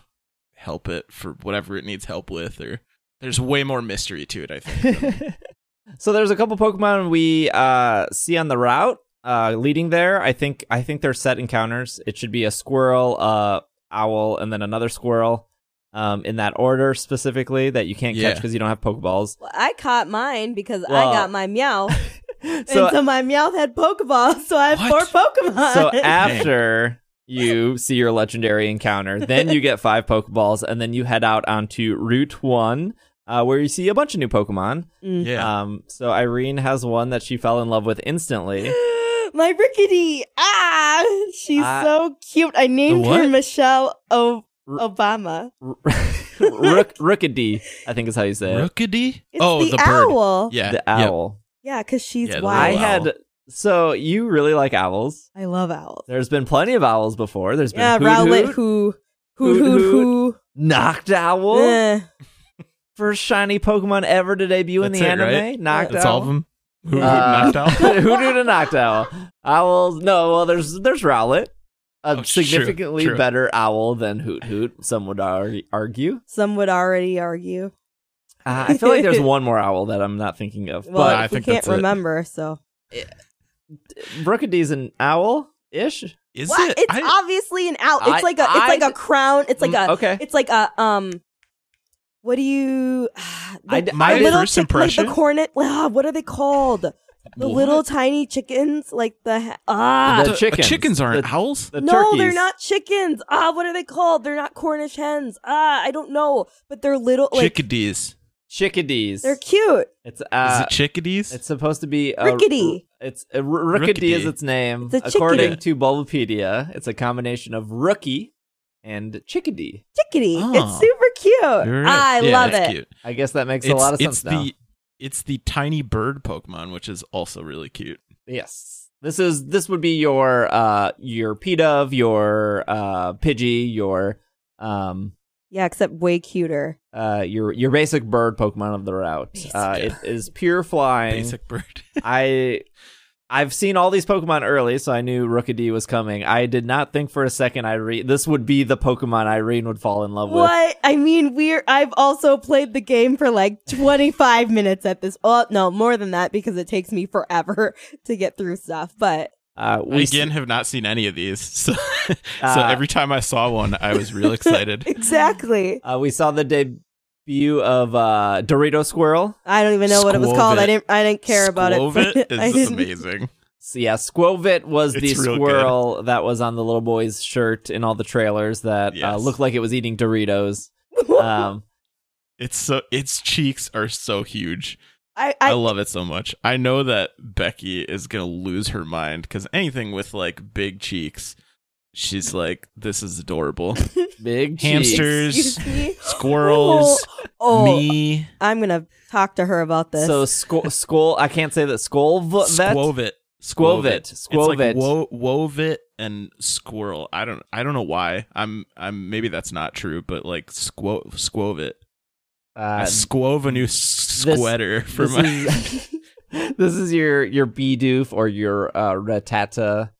help it for whatever it needs help with, or there's way more mystery to it. I think. so there's a couple Pokemon we uh, see on the route uh, leading there. I think I think they're set encounters. It should be a squirrel, uh, owl, and then another squirrel. Um, in that order specifically that you can't catch because you don't have Pokeballs. Well, I caught mine because Well- I got my meow. So and so my meow had Pokeballs, so I have What? four Pokemon. so after you see your legendary encounter, then you get five Pokeballs, and then you head out onto Route One, uh, where you see a bunch of new Pokemon. Mm. yeah. Um, so Irene has one that she fell in love with instantly. my Rickety. Ah, she's Ah. so cute. I named her? Michelle o- R- Obama. Rook Rookity, I think is how you say it. Rookity? It's oh, the, the, bird. owl. Yeah. the yep. owl. Yeah, because she's Yeah, the I wild. little owl. had so you really like owls. I love owls. There's been plenty of owls before. There's been Yeah, Hoot Rowlet, who, who, who, who. Noctowl, Eh. first shiny Pokemon ever to debut in the it, anime. right? Knocked That's Owl. all of them. Who, who Uh, knocked out? Hoothoot and Noctowl. Owls. No, well, there's there's Rowlet, a Oh, significantly true. better owl than Hoothoot. Some would ar- argue. Some would already argue. Uh, I feel like there's one more owl that I'm not thinking of, Well, I we think can't that's it. remember, so. but Brookadee's an owl ish. Is What? it? It's I- obviously an owl. It's I- like a. It's I- like a crown. It's like a. okay. It's like a um. What do you? I- the- my the little first chick- impression- like the cornet. ah, what are they called? The What? little tiny chickens, like the ah. The Uh, chickens. chickens aren't The- owls. The no, turkeys. they're not chickens. Ah, what are they called? They're not Cornish hens. Ah, I don't know, but they're little. Like Chickadees. Chickadees. they're cute. It's Is uh, it chickadees? it's supposed to be a, Rickety. It's a, r- Rookity is its name. It's a According chickadee. to Bulbapedia, it's a combination of rookie and chickadee. Chickadee. Oh. It's super cute. You're Ah, I. Yeah, love it. Cute. I guess that makes It's, a lot of it's sense now. it's the tiny bird Pokemon, which is also really cute. Yes. This is this would be your uh your Pidove, your uh Pidgey, your um Yeah, except way cuter. uh your your basic bird Pokemon of the route. Basic. Uh it is pure flying. Basic bird. I I've seen all these Pokemon early, so I knew Rookidee was coming. I did not think for a second Irene this would be the Pokemon Irene would fall in love with. What? I mean, we're I've also played the game for like 25 minutes at this. Oh, no, more than that because it takes me forever to get through stuff. But Uh, we again have not seen any of these, so so Uh, every time I saw one, I was real excited. exactly. uh, we saw the debut of uh, Dorito Squirrel. I don't even know what it was called. I didn't I didn't care about it. Skwovet is amazing. So yeah, Skwovet was the It's real squirrel that was on the little boy's shirt in all the trailers that uh, looked like it was eating Doritos. Um, It's so its cheeks are so huge. I, I, I, love it so much. I know that Becky is gonna lose her mind because anything with like big cheeks, she's like, "This is adorable." big. Hamsters. me. Squirrels, Oh, me, I'm gonna talk to her about this. So skull, skull. I can't say that. Squolvet. Skwovet, Skwovet. It's like Skwovet. wo- wovit and squirrel. I don't. I don't know why. I'm. I'm. Maybe that's not true, but like squo squovit. I Uh, squove a new sweater for this my. is, this is your your Bidoof or your uh, Rattata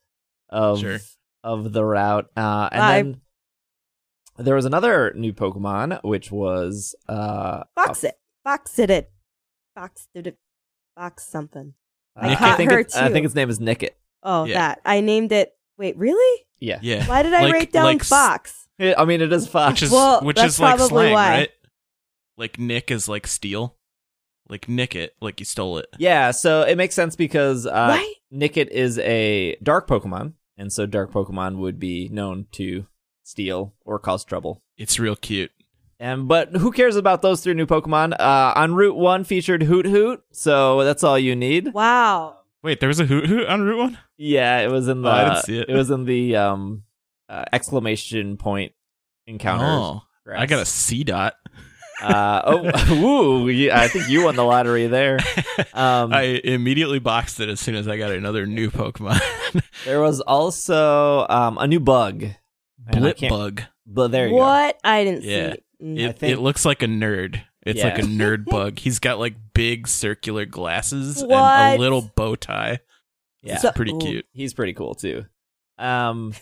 of Sure. Of the route. Uh, and I- then there was another new Pokemon, which was uh, Box it. Fox it. it. Fox did it. Fox something. uh, I caught think her it- I think its name is Nickit. Oh, Yeah. that. I named it. Wait, really? Yeah. yeah, Why did I Like- write down like s- Fox? I mean, it is Fox, which is Well, which that's is like probably slang, why. right? Like Nick is like steal, like nick it, like you stole it. Yeah, so it makes sense because uh, Right? Nickit is a dark Pokemon, and so dark Pokemon would be known to steal or cause trouble. It's real cute. And but who cares about those three new Pokemon? Uh, on Route One featured Hoothoot, so that's all you need. Wow. Wait, there was a Hoothoot on Route One. Yeah, it was in the. Oh, I didn't see it. It was in the um uh, exclamation point encounter. Oh, grass. I got a Seedot. Uh, oh, woo! you- I think you won the lottery there. Um, I immediately boxed it as soon as I got another new Pokemon. there was also um a new bug. Blip bug. But there you go. what? I didn't Yeah. see. Mm. It, think- it looks like a nerd. It's like a nerd bug. He's got like big circular glasses and a little bow tie. Yeah. It's So- pretty cute. he's pretty cool too. Um,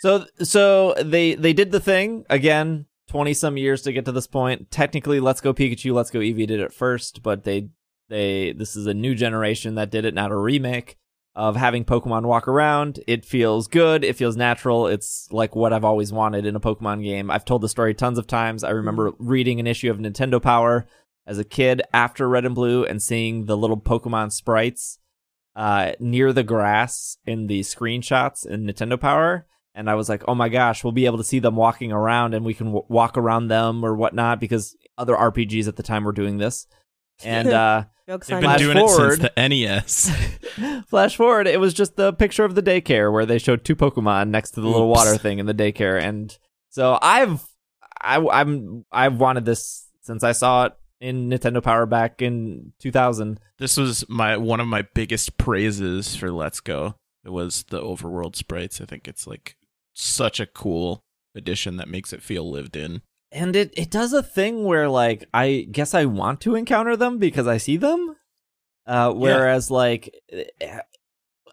so so they they did the thing again. Twenty some years to get to this point. Technically, Let's Go Pikachu, Let's Go Eevee did it first, but they they this is a new generation that did it, not a remake of having Pokemon walk around. It feels good. It feels natural. It's like what I've always wanted in a Pokemon game. I've told the story tons of times. I remember reading an issue of Nintendo Power as a kid after Red and Blue and seeing the little Pokemon sprites uh, near the grass in the screenshots in Nintendo Power. And I was like, oh my gosh, we'll be able to see them walking around and we can w- walk around them or whatnot because other RPGs at the time were doing this. And uh, They've been Flash you. doing it since the NES. flash forward, it was just the picture of the daycare where they showed two Pokemon next to the little water thing in the daycare. And so I've, I, I'm, I've wanted this since I saw it in Nintendo Power back in 2000. this was my one of my biggest praises for Let's Go. It was the overworld sprites. I think it's like such a cool addition that makes it feel lived in. and it it does a thing where like I guess I want to encounter them because I see them. Uh, whereas like eh,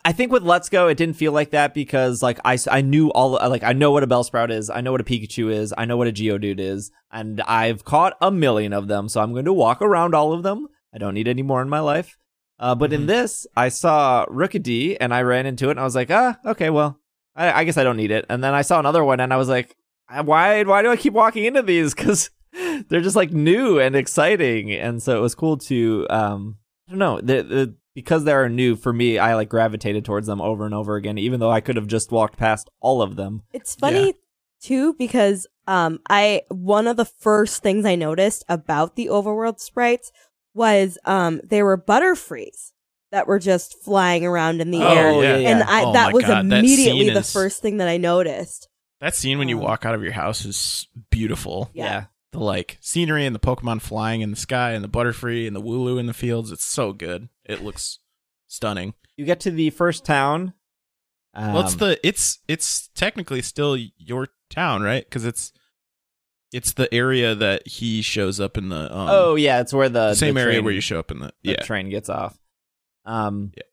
I think with Let's Go it didn't feel like that because like I I knew all like I know what a Bellsprout is, I know what a Pikachu is, I know what a Geodude is, and I've caught a million of them, so I'm going to walk around all of them. I don't need any more in my life. Uh, but in Mhm. this, I saw Rookidee and I ran into it and I was like, ah, okay, well, I, I guess I don't need it. And then I saw another one and I was like, why why do I keep walking into these? Because they're just like new and exciting, and so it was cool to um I don't know the, the because they are new for me. I like gravitated towards them over and over again, even though I could have just walked past all of them. It's funny Yeah. too because um I one of the first things I noticed about the overworld sprites was um they were butterfrees that were just flying around in the Oh, air. yeah. And I Oh that was God, immediately scene the is- first thing that I noticed. That scene when you Um, walk out of your house is beautiful. Yeah. The like scenery and the Pokemon flying in the sky and the Butterfree and the Wooloo in the fields. It's so good. It looks stunning. You get to the first town. Um, well, it's the it's it's technically still your town, right? Because it's it's the area that he shows up in the um, oh yeah, it's where the the same the area train- where you show up in the the yeah. train gets off. Um, Yeah.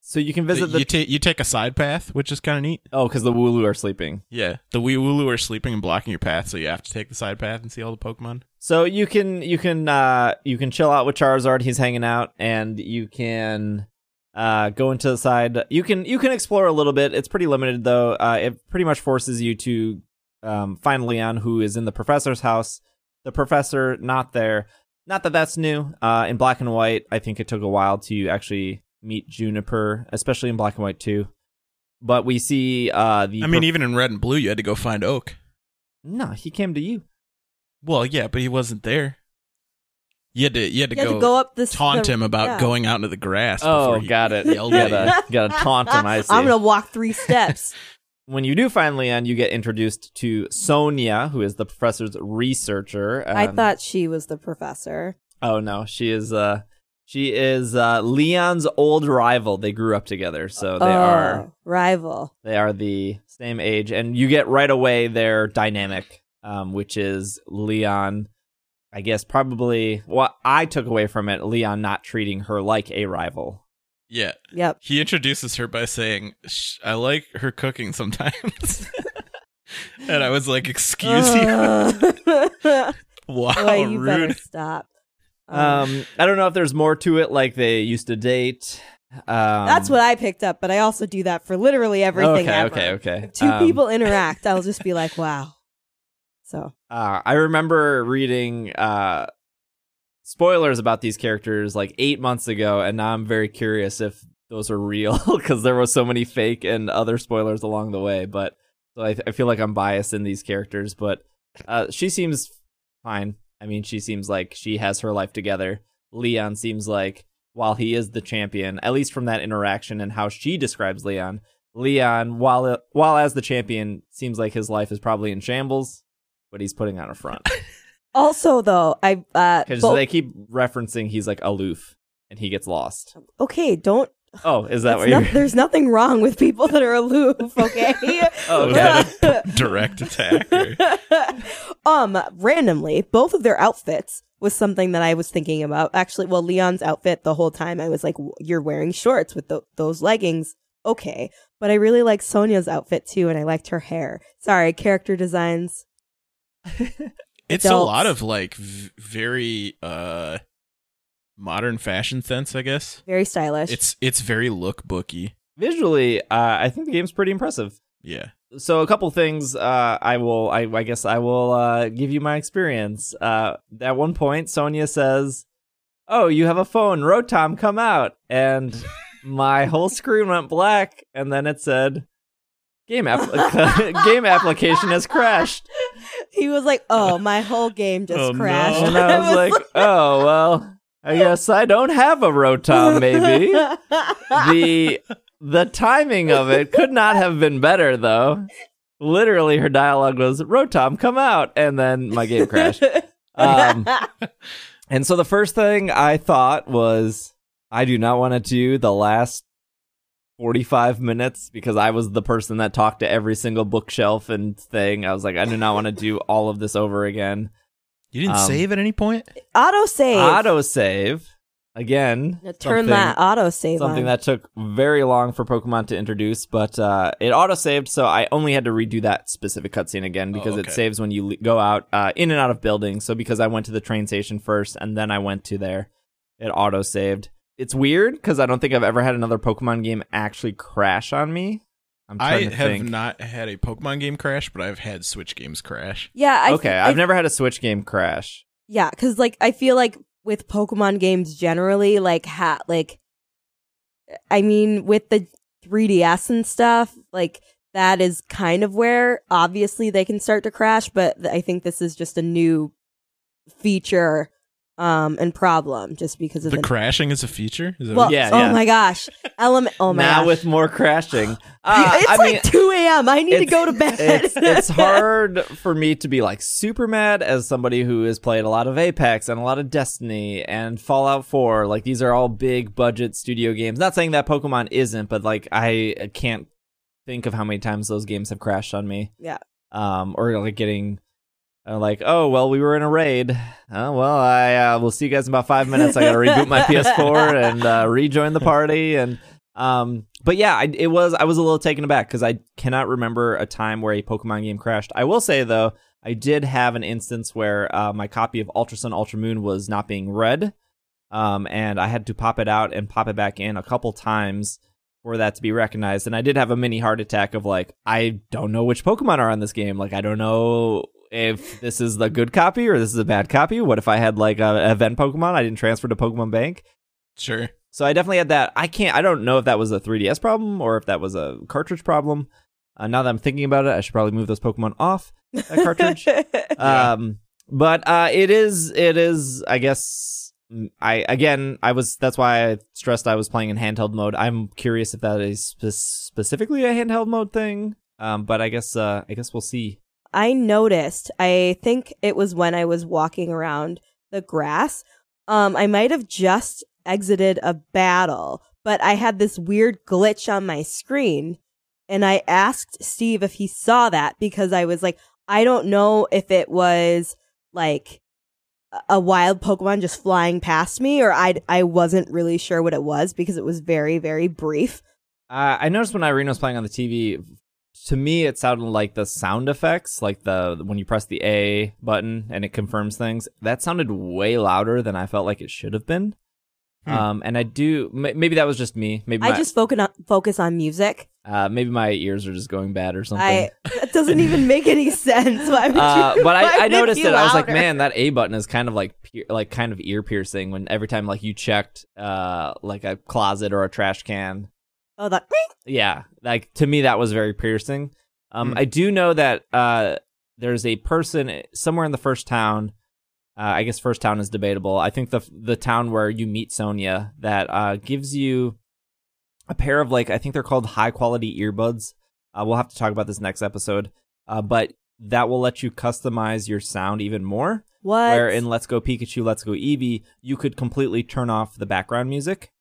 So you can visit the you take you take a side path, which is kind of neat. oh because the Wooloo are sleeping. Yeah, the Wee Wooloo are sleeping and blocking your path, so you have to take the side path and see all the Pokemon. So you can you can uh you can chill out with Charizard. He's hanging out, and you can uh go into the side. You can you can explore a little bit. It's pretty limited though. Uh, it pretty much forces you to um find Leon, who is in the professor's house. The professor not there. Not that that's new. Uh, in Black and White, I think it took a while to actually meet Juniper, especially in Black and White too. But we see uh the I mean, prof- even in Red and Blue, you had to go find Oak. no, he came to you. Well, yeah, but he wasn't there. You had to you had to, You had go, to go up this taunt the- him about yeah. going out into the grass. Oh, before he got it. Yelled You at you. gotta, gotta taunt him. I see. I'm gonna walk three steps. when you do find Leon, you get introduced to Sonia, who is the professor's researcher. I Um, thought she was the professor. Oh no, she is. Uh, she is uh, Leon's old rival. They grew up together, so they oh, are rival. they are the same age, and you get right away their dynamic, um, which is Leon. I guess probably what I took away from it, Leon not treating her like a rival. Yeah, Yep. he introduces her by saying, "Sh- "I like her cooking sometimes," and I was like, "Excuse you? Uh, Wow, boy, you better rude." stop. Um, Um, I don't know if there's more to it, like they used to date. Um, that's what I picked up, but I also do that for literally everything. Okay, ever. okay, okay. If two Um, people interact, I'll just be like, wow. So Uh, I remember reading uh, spoilers about these characters like eight months ago, and now I'm very curious if those are real because there was so many fake and other spoilers along the way. But so I, I feel like I'm biased in these characters, but uh, she seems fine. I mean, she seems like she has her life together. Leon seems like while he is the champion, at least from that interaction and how she describes Leon, Leon, while while as the champion, seems like his life is probably in shambles, but he's putting on a front also though, I uh because bo- they keep referencing he's like aloof and he gets lost. okay, don't Oh, is that what you're? there's nothing wrong with people that are aloof, okay? Oh, okay. that direct attack? um, randomly, both of their outfits was something that I was thinking about. Actually, well, Leon's outfit the whole time I was like, "You're wearing shorts with tho- those leggings." Okay, but I really liked Sonia's outfit too, and I liked her hair. Sorry, character designs. It's a lot of like v- very uh modern fashion sense, I guess. Very stylish. It's it's very lookbooky. Visually, uh, I think the game's pretty impressive. Yeah. So a couple things. Uh, I will. I, I guess I will uh, give you my experience. Uh, at one point, Sonia says, "Oh, you have a phone, Rotom, come out!" And my whole screen went black, and then it said, "Game app- game application has crashed." he was like, "Oh, my whole game just Oh, no. crashed." And I was like, "Oh well, I guess I don't have a Rotom. Maybe the the timing of it could not have been better, though." Literally, her dialogue was "Rotom, come out," and then my game crashed. Um, and so the first thing I thought was, I do not want to do the last 45 minutes because I was the person that talked to every single bookshelf and thing. I was like, I do not want to do all of this over again. You didn't Um, save at any point? auto save. Auto save again. Turn that auto save Something on. that took very long for Pokemon to introduce, but uh, it auto saved, so I only had to redo that specific cutscene again because it okay. saves when you le- go out uh, in and out of buildings. So because I went to the train station first and then I went to there, it auto saved. It's weird because I don't think I've ever had another Pokemon game actually crash on me. I'm I to have think. not had a Pokemon game crash, but I've had Switch games crash. yeah. I, okay, I, I've never had a Switch game crash. Yeah, because like I feel like with Pokemon games generally, like ha like, I mean, with the 3DS and stuff, like that is kind of where obviously they can start to crash. But th- I think this is just a new feature um and problem just because of The the. crashing is a feature? Is that well, what- Yeah, oh my gosh, element. Oh my now gosh, with more crashing. Uh, it's I like mean, 2 a.m. I need to go to bed. it's it's hard for me to be like super mad as somebody who has played a lot of Apex and a lot of Destiny and Fallout 4. Like these are all big budget studio games. Not saying that Pokemon isn't, but like I can't think of how many times those games have crashed on me. Yeah. Um, or like getting. Uh, like, oh well, we were in a raid. Oh well, I uh, will see you guys in about five minutes. I got to reboot my PS4 and uh, rejoin the party. And um, but yeah, I, it was I was a little taken aback because I cannot remember a time where a Pokemon game crashed. I will say though, I did have an instance where uh, my copy of Ultra Sun Ultra Moon was not being read, um, and I had to pop it out and pop it back in a couple times for that to be recognized. And I did have a mini heart attack of like, I don't know which Pokemon are on this game. Like, I don't know if this is the good copy or this is a bad copy. What if I had like a event Pokemon? I didn't transfer to Pokemon Bank. Sure. So I definitely had that. I can't. I don't know if that was a 3DS problem or if that was a cartridge problem. Uh, now that I'm thinking about it, I should probably move those Pokemon off that cartridge. Yeah. Um, but uh, it is. It is. I guess. mm, I again. I was. That's why I stressed I was playing in handheld mode. I'm curious if that is spe- specifically a handheld mode thing. Um, but I guess. Uh, I guess we'll see. I noticed, I think it was when I was walking around the grass. Um, I might have just exited a battle, but I had this weird glitch on my screen. And I asked Steve if he saw that because I was like, I don't know if it was like a- wild Pokemon just flying past me or I, I wasn't really sure what it was because it was very, very brief. Uh, I noticed when Irene was playing on the TV, to me it sounded like the sound effects, like the when you press the A button and it confirms things. That sounded way louder than I felt like it should have been. Hmm. Um, and I do m- maybe that was just me. Maybe I my, just focus on, focus on music. uh, maybe my ears are just going bad or something. I that doesn't even make any sense. Why would uh, you? but why I, I noticed be it. I was like, man, that A button is kind of like pier- like kind of ear piercing. When every time like you checked uh like a closet or a trash can, Oh, that. yeah like to me that was very piercing um Hmm. i do know that uh there's a person somewhere in the first town uh, i guess first town is debatable i think the the town where you meet sonia that uh gives you a pair of like i think they're called high quality earbuds uh, we'll have to talk about this next episode uh but that will let you customize your sound even more What? where in let's go pikachu let's go eevee you could completely turn off the background music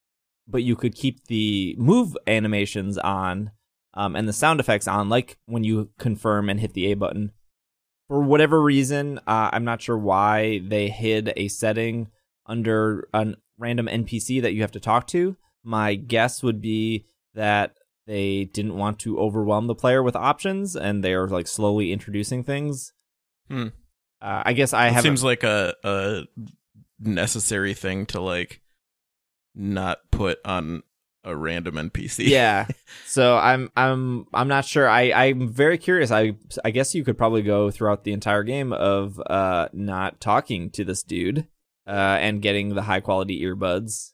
but you could keep the move animations on um, and the sound effects on, like when you confirm and hit the A button. For whatever reason, uh, I'm not sure why they hid a setting under a random NPC that you have to talk to. My guess would be that they didn't want to overwhelm the player with options, and they are like slowly introducing things. Hmm. Uh, I guess I It have. seems like a a necessary thing to like not put on a random NPC. yeah. So I'm I'm I'm not sure. I I'm very curious. I I guess you could probably go throughout the entire game of uh not talking to this dude uh and getting the high quality earbuds.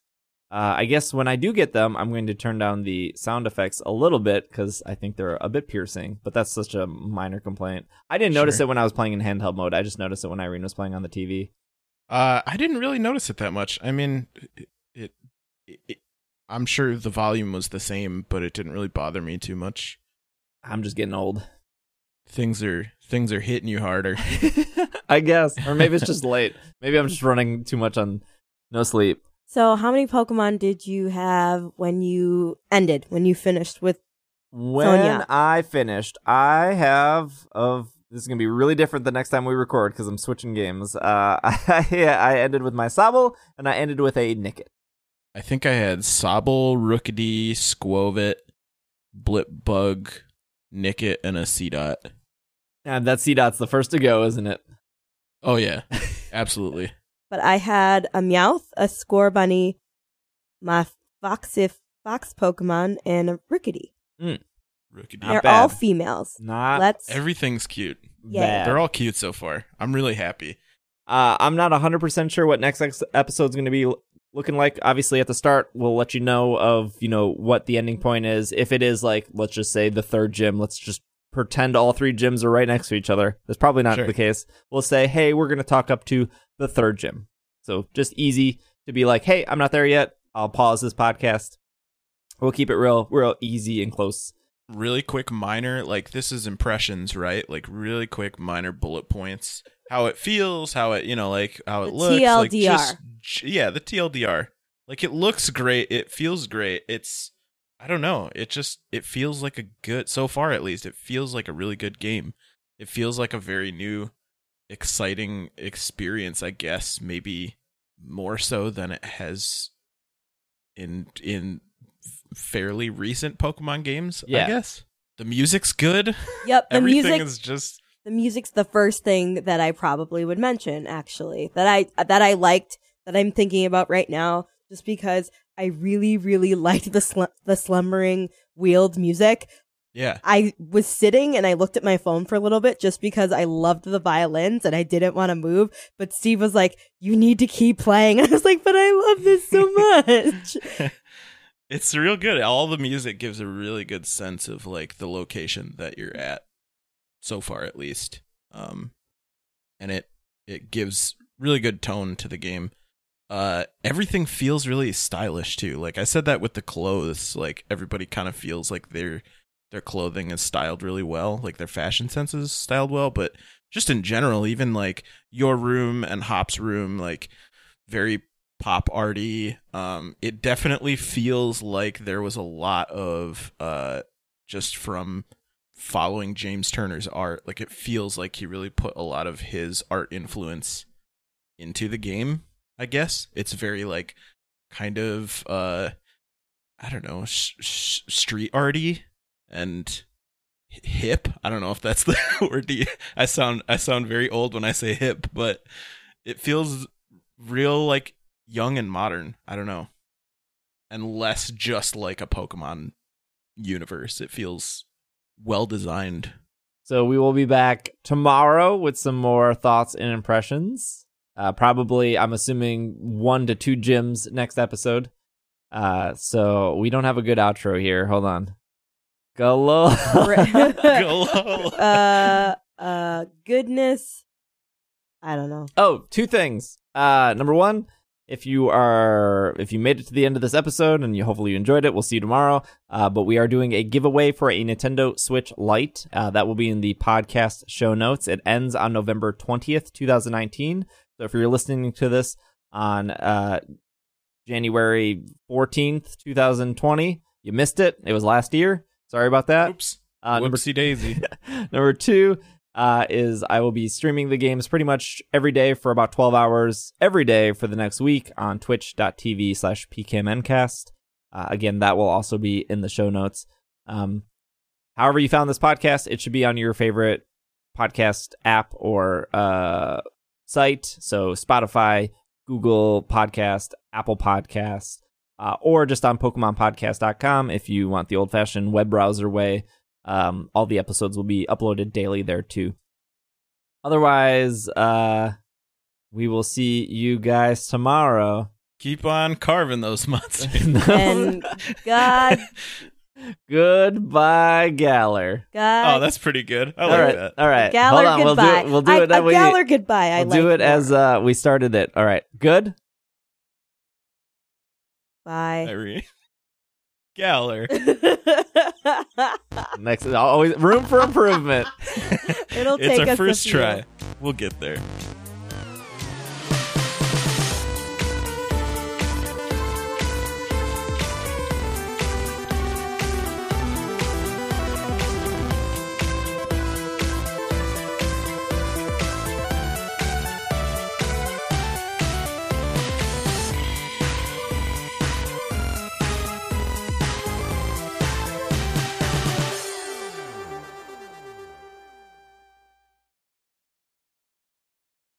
Uh, I guess when I do get them, I'm going to turn down the sound effects a little bit because I think they're a bit piercing. But that's such a minor complaint. I didn't notice Sure. it when I was playing in handheld mode. I just noticed it when Irene was playing on the TV. Uh, I didn't really notice it that much. I mean, it, it, it, I'm sure the volume was the same, but it didn't really bother me too much. I'm just getting old. Things are things are hitting you harder. I guess, or maybe it's just late. Maybe I'm just running too much on no sleep. So, how many Pokemon did you have when you ended, when you finished with? When Sonia. I finished, I have of this is gonna be really different the next time we record because I'm switching games. Uh, I, I ended with my Sobble and I ended with a Nickit. I think I had Sobble, Rookidee, Skwovet, Blipbug, Nickit, and a Seedot. And that Seedot's the first to go, isn't it? Oh yeah, absolutely. But I had a Meowth, a Scorbunny, my Foxif Fox Pokemon, and a Rickety. Rookidee. Not They're bad. all females. Not Let's. Everything's cute. Yeah. bad. They're all cute so far. I'm really happy. Uh, I'm not 100% sure what next episode's going to be l- looking like. Obviously, at the start, we'll let you know of, you know, what the ending point is. If it is like, let's just say the third gym, let's just pretend all three gyms are right next to each other. That's probably not Sure. the case. We'll say, hey, we're going to talk up to the third gym. So just easy to be like, hey, I'm not there yet. I'll pause this podcast. We'll keep it real, real easy and close. Really quick minor like this is impressions right? Like really quick minor bullet points. How it feels how it you know like how it The looks like TLDR. just yeah the tldr like it looks great. It feels great. It's i don't know. It just it feels like a good so far at least it feels like a really good game. It feels like a very new exciting experience i guess maybe more so than it has in in fairly recent Pokemon games, Yeah. I guess. The music's good. Yep, the Everything music. is just the music's the first thing that I probably would mention. Actually, that I that I liked that I'm thinking about right now, just because I really, really liked the sl- the slumbering wheeled music. yeah. I was sitting and I looked at my phone for a little bit just because I loved the violins and I didn't want to move. But Steve was like, "You need to keep playing." And I was like, "But I love this so much." It's real good. All the music gives a really good sense of like the location that you're at so far at least. Um and it it gives really good tone to the game. Uh everything feels really stylish too. Like I said that with the clothes, like everybody kind of feels like their their clothing is styled really well, like their fashion sense is styled well, but just in general, even like your room and Hop's room, like very pop arty. Um, it definitely feels like there was a lot of uh, just from following James Turner's art. Like it feels like he really put a lot of his art influence into the game. I guess it's very like kind of uh, I don't know, sh- sh- street arty and hip. I don't know if that's the word. I sound I sound very old when I say hip, but it feels real like young and modern. I don't know. And less just like a Pokemon universe. It feels well designed. So we will be back tomorrow with some more thoughts and impressions. Uh, probably, I'm assuming one to two gyms next episode. Uh, so we don't have a good outro here. Hold on. Hello. Hello. uh, uh, goodness. I don't know. oh, two things. Uh, number one, if you are if you made it to the end of this episode and you hopefully you enjoyed it, we'll see you tomorrow. Uh, but we are doing a giveaway for a Nintendo Switch Lite. Uh, that will be in the podcast show notes. It ends on November twentieth, two thousand nineteen. So if you're listening to this on uh January 14th, 2020. You missed it. It was last year. Sorry about that. Oops. Uh, number daisy. Number two uh, is I will be streaming the games pretty much every day for about 12 hours every day for the next week on twitch.tv slash pkmncast. Uh, again, that will also be in the show notes. Um, however you found this podcast, it should be on your favorite podcast app or uh, site. So Spotify, Google Podcast, Apple Podcast, uh, or just on PokemonPodcast.com if you want the old fashioned web browser way. Um, all the episodes will be uploaded daily there too. Otherwise, uh, we will see you guys tomorrow. Keep on carving those monsters. And God, Goodbye, Galar. God. oh, that's pretty good. I all like right, that. all right. Galar Hold on, goodbye. we'll do, we'll do it. that a way- Galar goodbye. I We'll do like it as uh, we started it. All right, good. Bye. Irene. Galar. Next, always room for improvement. It'll it's our us a first few. try. We'll get there.